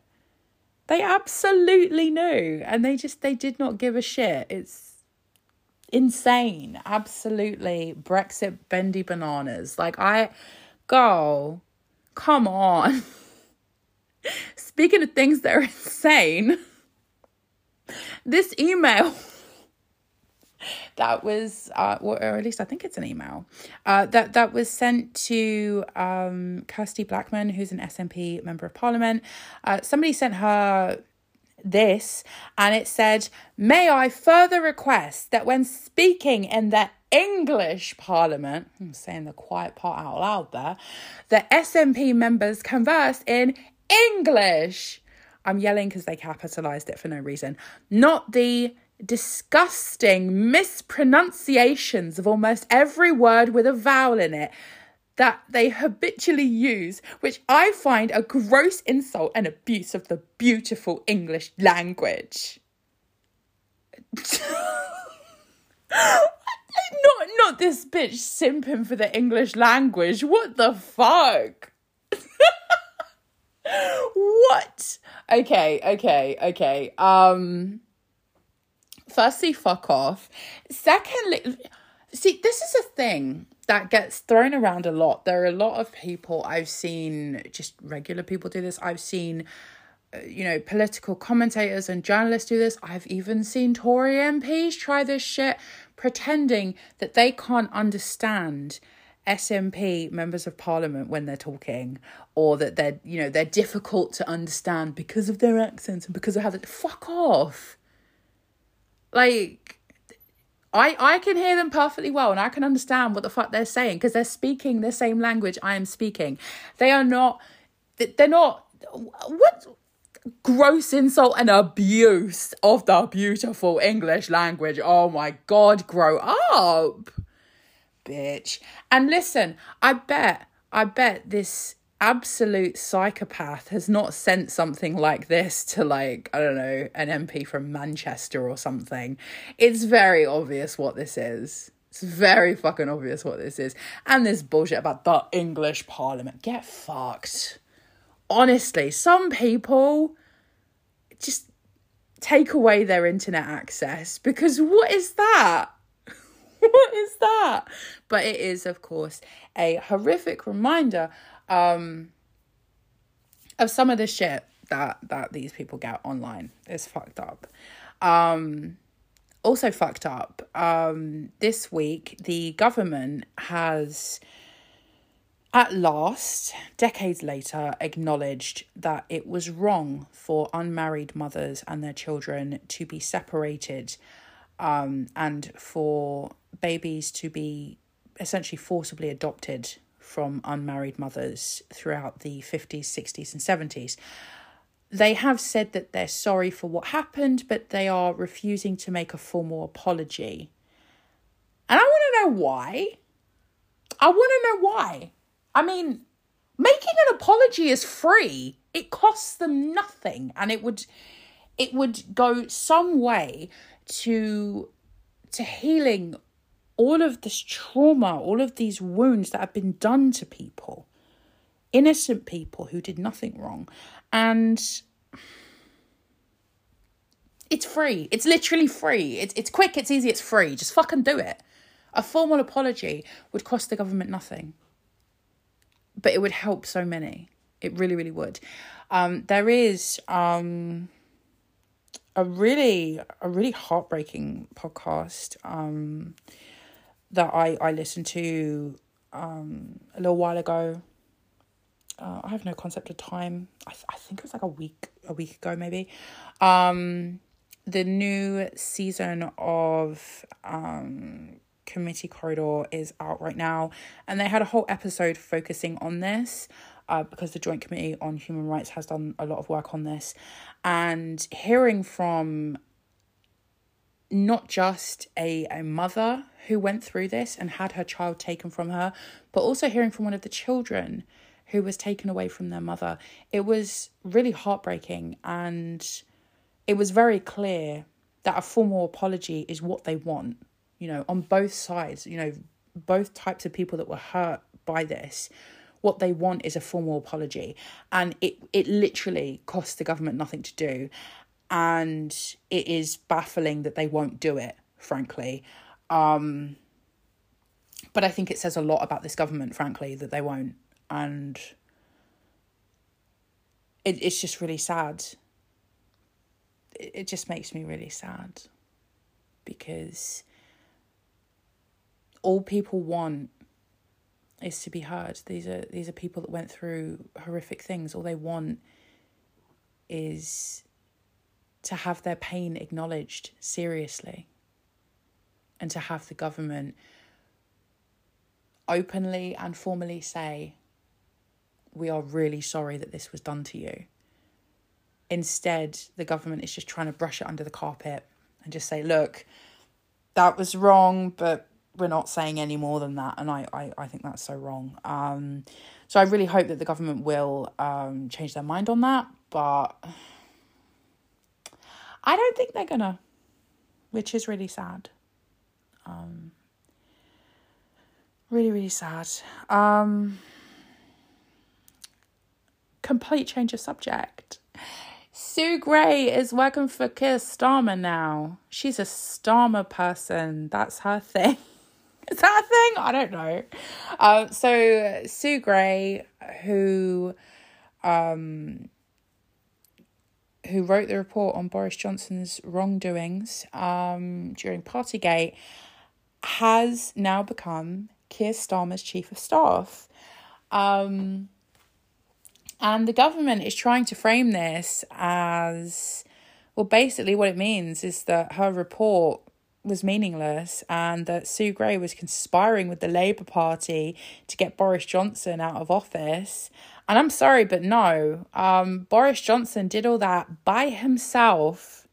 They absolutely knew, and they just they did not give a shit. It's insane. Absolutely. Brexit bendy bananas. Like, I go, come on. [LAUGHS] Speaking of things that are [LAUGHS] insane, this email, [LAUGHS] that was, uh, or at least I think it's an email, uh, that, that was sent to um, Kirsty Blackman, who's an SNP member of parliament. Uh, somebody sent her this and it said, May I further request that when speaking in the English Parliament, I'm saying the quiet part out loud there, the SNP members converse in English. I'm yelling because they capitalized it for no reason. Not the disgusting mispronunciations of almost every word with a vowel in it that they habitually use, which I find a gross insult and abuse of the beautiful English language. [LAUGHS] not not this bitch simping for the English language. What the fuck? [LAUGHS] what? Okay, okay, okay. Um firstly, fuck off. Secondly, see, this is a thing that gets thrown around a lot. There are a lot of people I've seen, just regular people do this. I've seen, uh, you know, political commentators and journalists do this. I've even seen Tory MPs try this shit, pretending that they can't understand SNP members of parliament when they're talking, or that they're, you know, they're difficult to understand because of their accents and because of how they fuck off. Like, I, I can hear them perfectly well and I can understand what the fuck they're saying because they're speaking the same language I am speaking. They are not, they're not, what gross insult and abuse of the beautiful English language. Oh my God, grow up, bitch. And listen, I bet, I bet this absolute psychopath has not sent something like this to like i don't know an mp from manchester or something. It's very obvious what this is. It's very fucking obvious what this is. And this bullshit about the english parliament. Get fucked. Honestly some people just take away their internet access because what is that? [LAUGHS] What is that? But it is of course a horrific reminder um, of some of the shit that that these people get online is fucked up. Um, also fucked up. Um, this week, the government has, at last, decades later, acknowledged that it was wrong for unmarried mothers and their children to be separated um, and for babies to be essentially forcibly adopted from unmarried mothers throughout the 50s, 60s, and 70s. They have said that they're sorry for what happened, but they are refusing to make a formal apology. And I want to know why. I want to know why. I mean, making an apology is free. It costs them nothing and it would it would go some way to to healing all of this trauma, all of these wounds that have been done to people, innocent people who did nothing wrong. And it's free. It's literally free. It's, it's quick, it's easy, it's free. Just fucking do it. A formal apology would cost the government nothing, but it would help so many. It really, really would. Um, there is um, a really, a really heartbreaking podcast. Um, that I, I listened to um, a little while ago. Uh, I have no concept of time. I, th- I think it was like a week a week ago maybe. Um, the new season of um, Committee Corridor is out right now, and they had a whole episode focusing on this. Uh, because the Joint Committee on Human Rights has done a lot of work on this, and hearing from not just a, a mother who went through this and had her child taken from her, but also hearing from one of the children who was taken away from their mother. It was really heartbreaking and it was very clear that a formal apology is what they want, you know, on both sides, you know, both types of people that were hurt by this. What they want is a formal apology. And it, it literally costs the government nothing to do. And it is baffling that they won't do it, frankly. Um, but I think it says a lot about this government, frankly, that they won't. And it, it's just really sad. It, it just makes me really sad because all people want is to be heard. These are these are people that went through horrific things. All they want is to have their pain acknowledged seriously and to have the government openly and formally say, We are really sorry that this was done to you. Instead, the government is just trying to brush it under the carpet and just say, Look, that was wrong, but we're not saying any more than that. And I, I, I think that's so wrong. Um, so I really hope that the government will um, change their mind on that. But I don't think they're gonna, which is really sad. Um, really, really sad. Um, complete change of subject. Sue Gray is working for Keir Starmer now. She's a Starmer person. That's her thing. [LAUGHS] Is that a thing? I don't know. Uh, so Sue Gray, who um, who wrote the report on Boris Johnson's wrongdoings um, during Partygate, has now become Keir Starmer's chief of staff. Um, and the government is trying to frame this as well, basically, what it means is that her report was meaningless and that Sue Gray was conspiring with the Labour Party to get Boris Johnson out of office. And I'm sorry, but no, um, Boris Johnson did all that by himself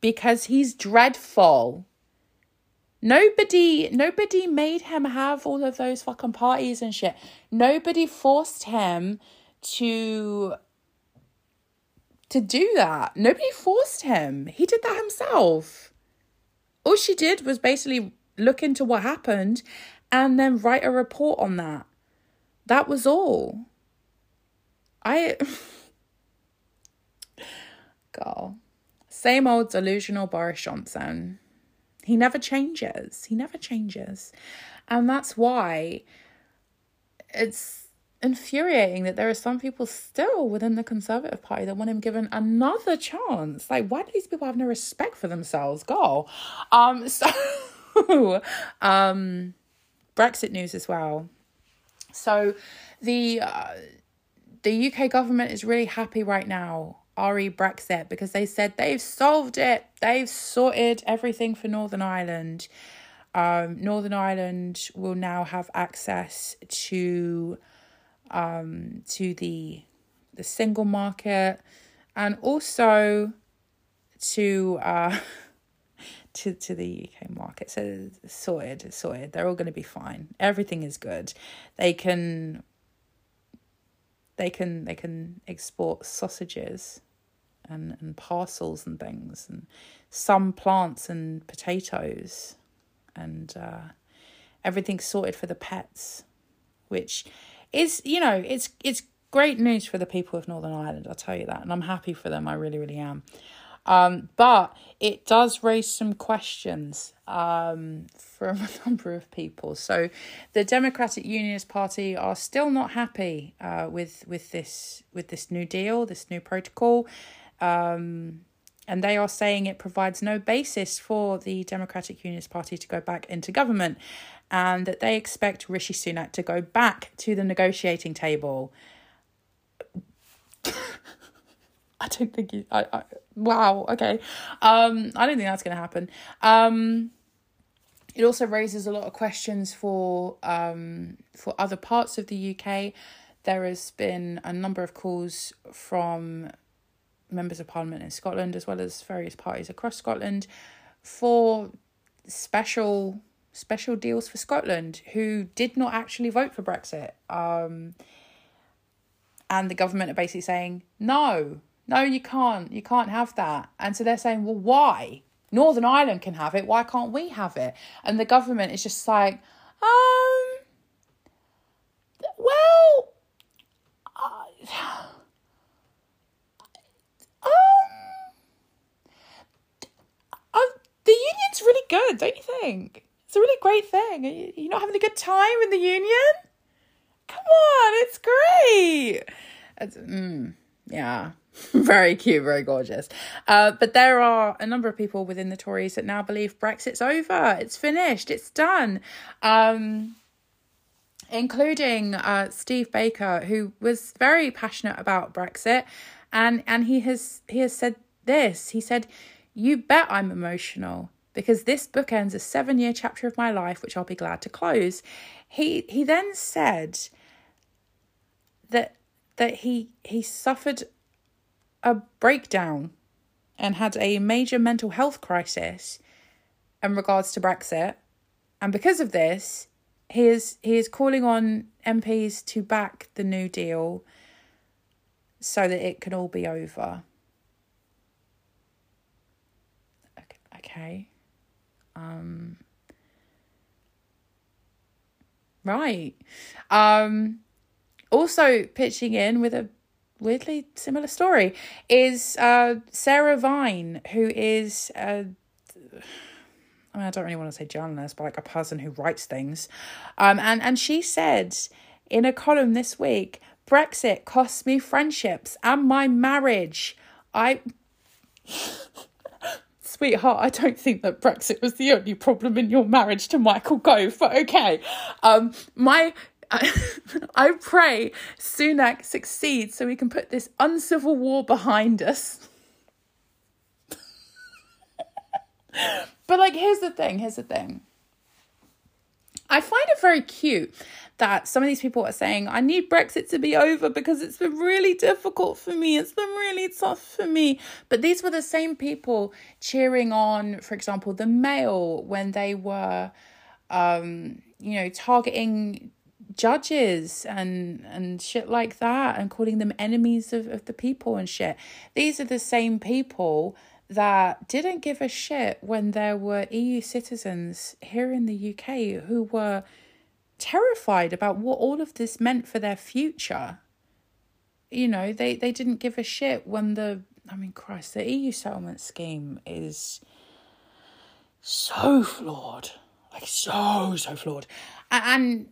because he's dreadful. Nobody nobody made him have all of those fucking parties and shit. Nobody forced him to to do that. Nobody forced him. He did that himself. All she did was basically look into what happened and then write a report on that. That was all. I Girl. Same old delusional Boris Johnson. He never changes. He never changes. And that's why it's infuriating that there are some people still within the Conservative Party that want him given another chance. Like, why do these people have no respect for themselves? Go. Um, [LAUGHS] so um Brexit news as well. So the uh, the UK government is really happy right now re Brexit because they said they've solved it. They've sorted everything for Northern Ireland. Um, Northern Ireland will now have access to um, to the the single market and also to uh, [LAUGHS] to to the UK market. So sorted, sorted. They're all going to be fine. Everything is good. They can they can they can export sausages and, and parcels and things and some plants and potatoes and uh, everything's sorted for the pets which is you know it's it's great news for the people of northern ireland i'll tell you that and i'm happy for them i really really am um, but it does raise some questions um, from a [LAUGHS] number of people. So, the Democratic Unionist Party are still not happy uh, with with this with this new deal, this new protocol. Um, and they are saying it provides no basis for the Democratic Unionist Party to go back into government, and that they expect Rishi Sunak to go back to the negotiating table. [COUGHS] I don't think he. I, I wow. Okay. Um, I don't think that's going to happen. Um, it also raises a lot of questions for um for other parts of the UK. There has been a number of calls from members of parliament in Scotland as well as various parties across Scotland for special special deals for Scotland who did not actually vote for Brexit. Um, and the government are basically saying, no, no, you can't, you can't have that. And so they're saying, well, why? Northern Ireland can have it, why can't we have it? And the government is just like, um, well, uh, [SIGHS] um, oh, the union's really good, don't you think? It's a really great thing. You, are you not having a good time in the union? Come on, it's great. It's, mm, Yeah. [LAUGHS] very cute, very gorgeous. Uh, but there are a number of people within the Tories that now believe Brexit's over, it's finished, it's done. Um, including uh, Steve Baker, who was very passionate about Brexit, and and he has he has said this. He said, "You bet I'm emotional." Because this book ends a seven year chapter of my life, which I'll be glad to close. He he then said that that he he suffered a breakdown and had a major mental health crisis in regards to Brexit. And because of this, he is he is calling on MPs to back the New Deal so that it can all be over. Okay. Um Right. Um also pitching in with a weirdly similar story is uh, Sarah Vine, who is uh, I mean, I don't really want to say journalist, but like a person who writes things. Um, and and she said in a column this week, Brexit costs me friendships and my marriage. I. [LAUGHS] Sweetheart, I don't think that Brexit was the only problem in your marriage to Michael Gove, but okay. Um, my [LAUGHS] I, pray Sunak succeeds so we can put this uncivil war behind us. but like here's the thing, here's the thing. I find it very cute that some of these people are saying, I need Brexit to be over because it's been really difficult for me. It's been really tough for me. But these were the same people cheering on, for example, the Mail when they were, um, you know, targeting judges and and shit like that and calling them enemies of, of the people and shit. These are the same people that didn't give a shit when there were EU citizens here in the UK who were terrified about what all of this meant for their future. You know, they, they didn't give a shit when the I mean Christ, the EU settlement scheme is so flawed. Like so, so flawed. And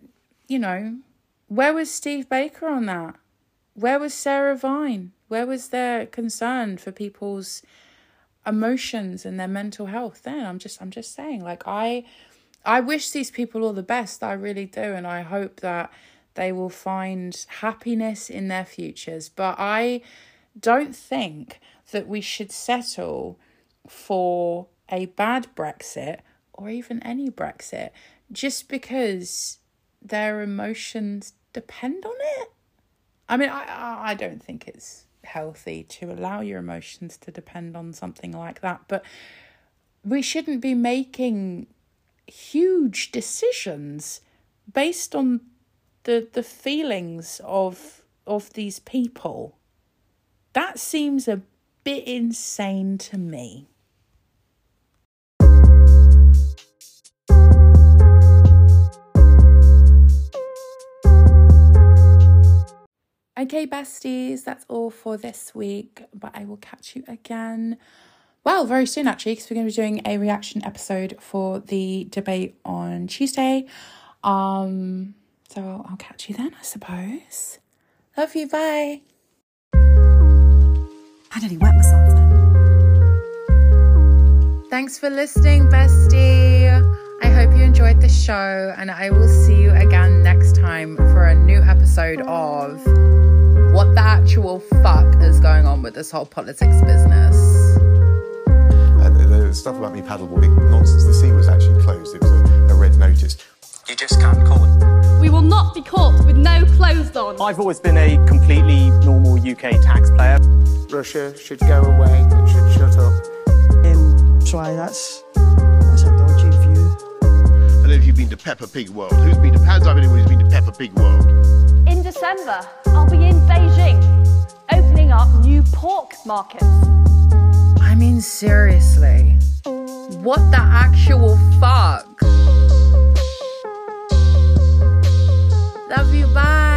you know, where was Steve Baker on that? Where was Sarah Vine? Where was their concern for people's emotions and their mental health then? I'm just I'm just saying, like I I wish these people all the best, I really do, and I hope that they will find happiness in their futures. But I don't think that we should settle for a bad Brexit or even any Brexit just because their emotions depend on it. I mean, I I don't think it's healthy to allow your emotions to depend on something like that, but we shouldn't be making huge decisions based on the the feelings of of these people. That seems a bit insane to me. Okay, besties, that's all for this week, but I will catch you again. Well, very soon actually, because we're going to be doing a reaction episode for the debate on Tuesday. Um, so I'll catch you then, I suppose. Love you, bye. I nearly wet myself then. Thanks for listening, bestie. I hope you enjoyed the show, and I will see you again next time for a new episode of what the actual fuck is going on with this whole politics business. And the stuff about me paddleboarding, nonsense. The sea was actually closed. It was a, a red notice. You just can't call it. We will not be caught with no clothes on. I've always been a completely normal UK taxpayer. Russia should go away. It should shut up. Um, try that's that's a dodgy view. I don't know if you've been to Peppa Pig World. Who's been to Hands up anyone who's been to Peppa Pig World? In December, I'll be in Beijing, opening up new pork markets. I mean, seriously, what the actual fuck? Love you, bye.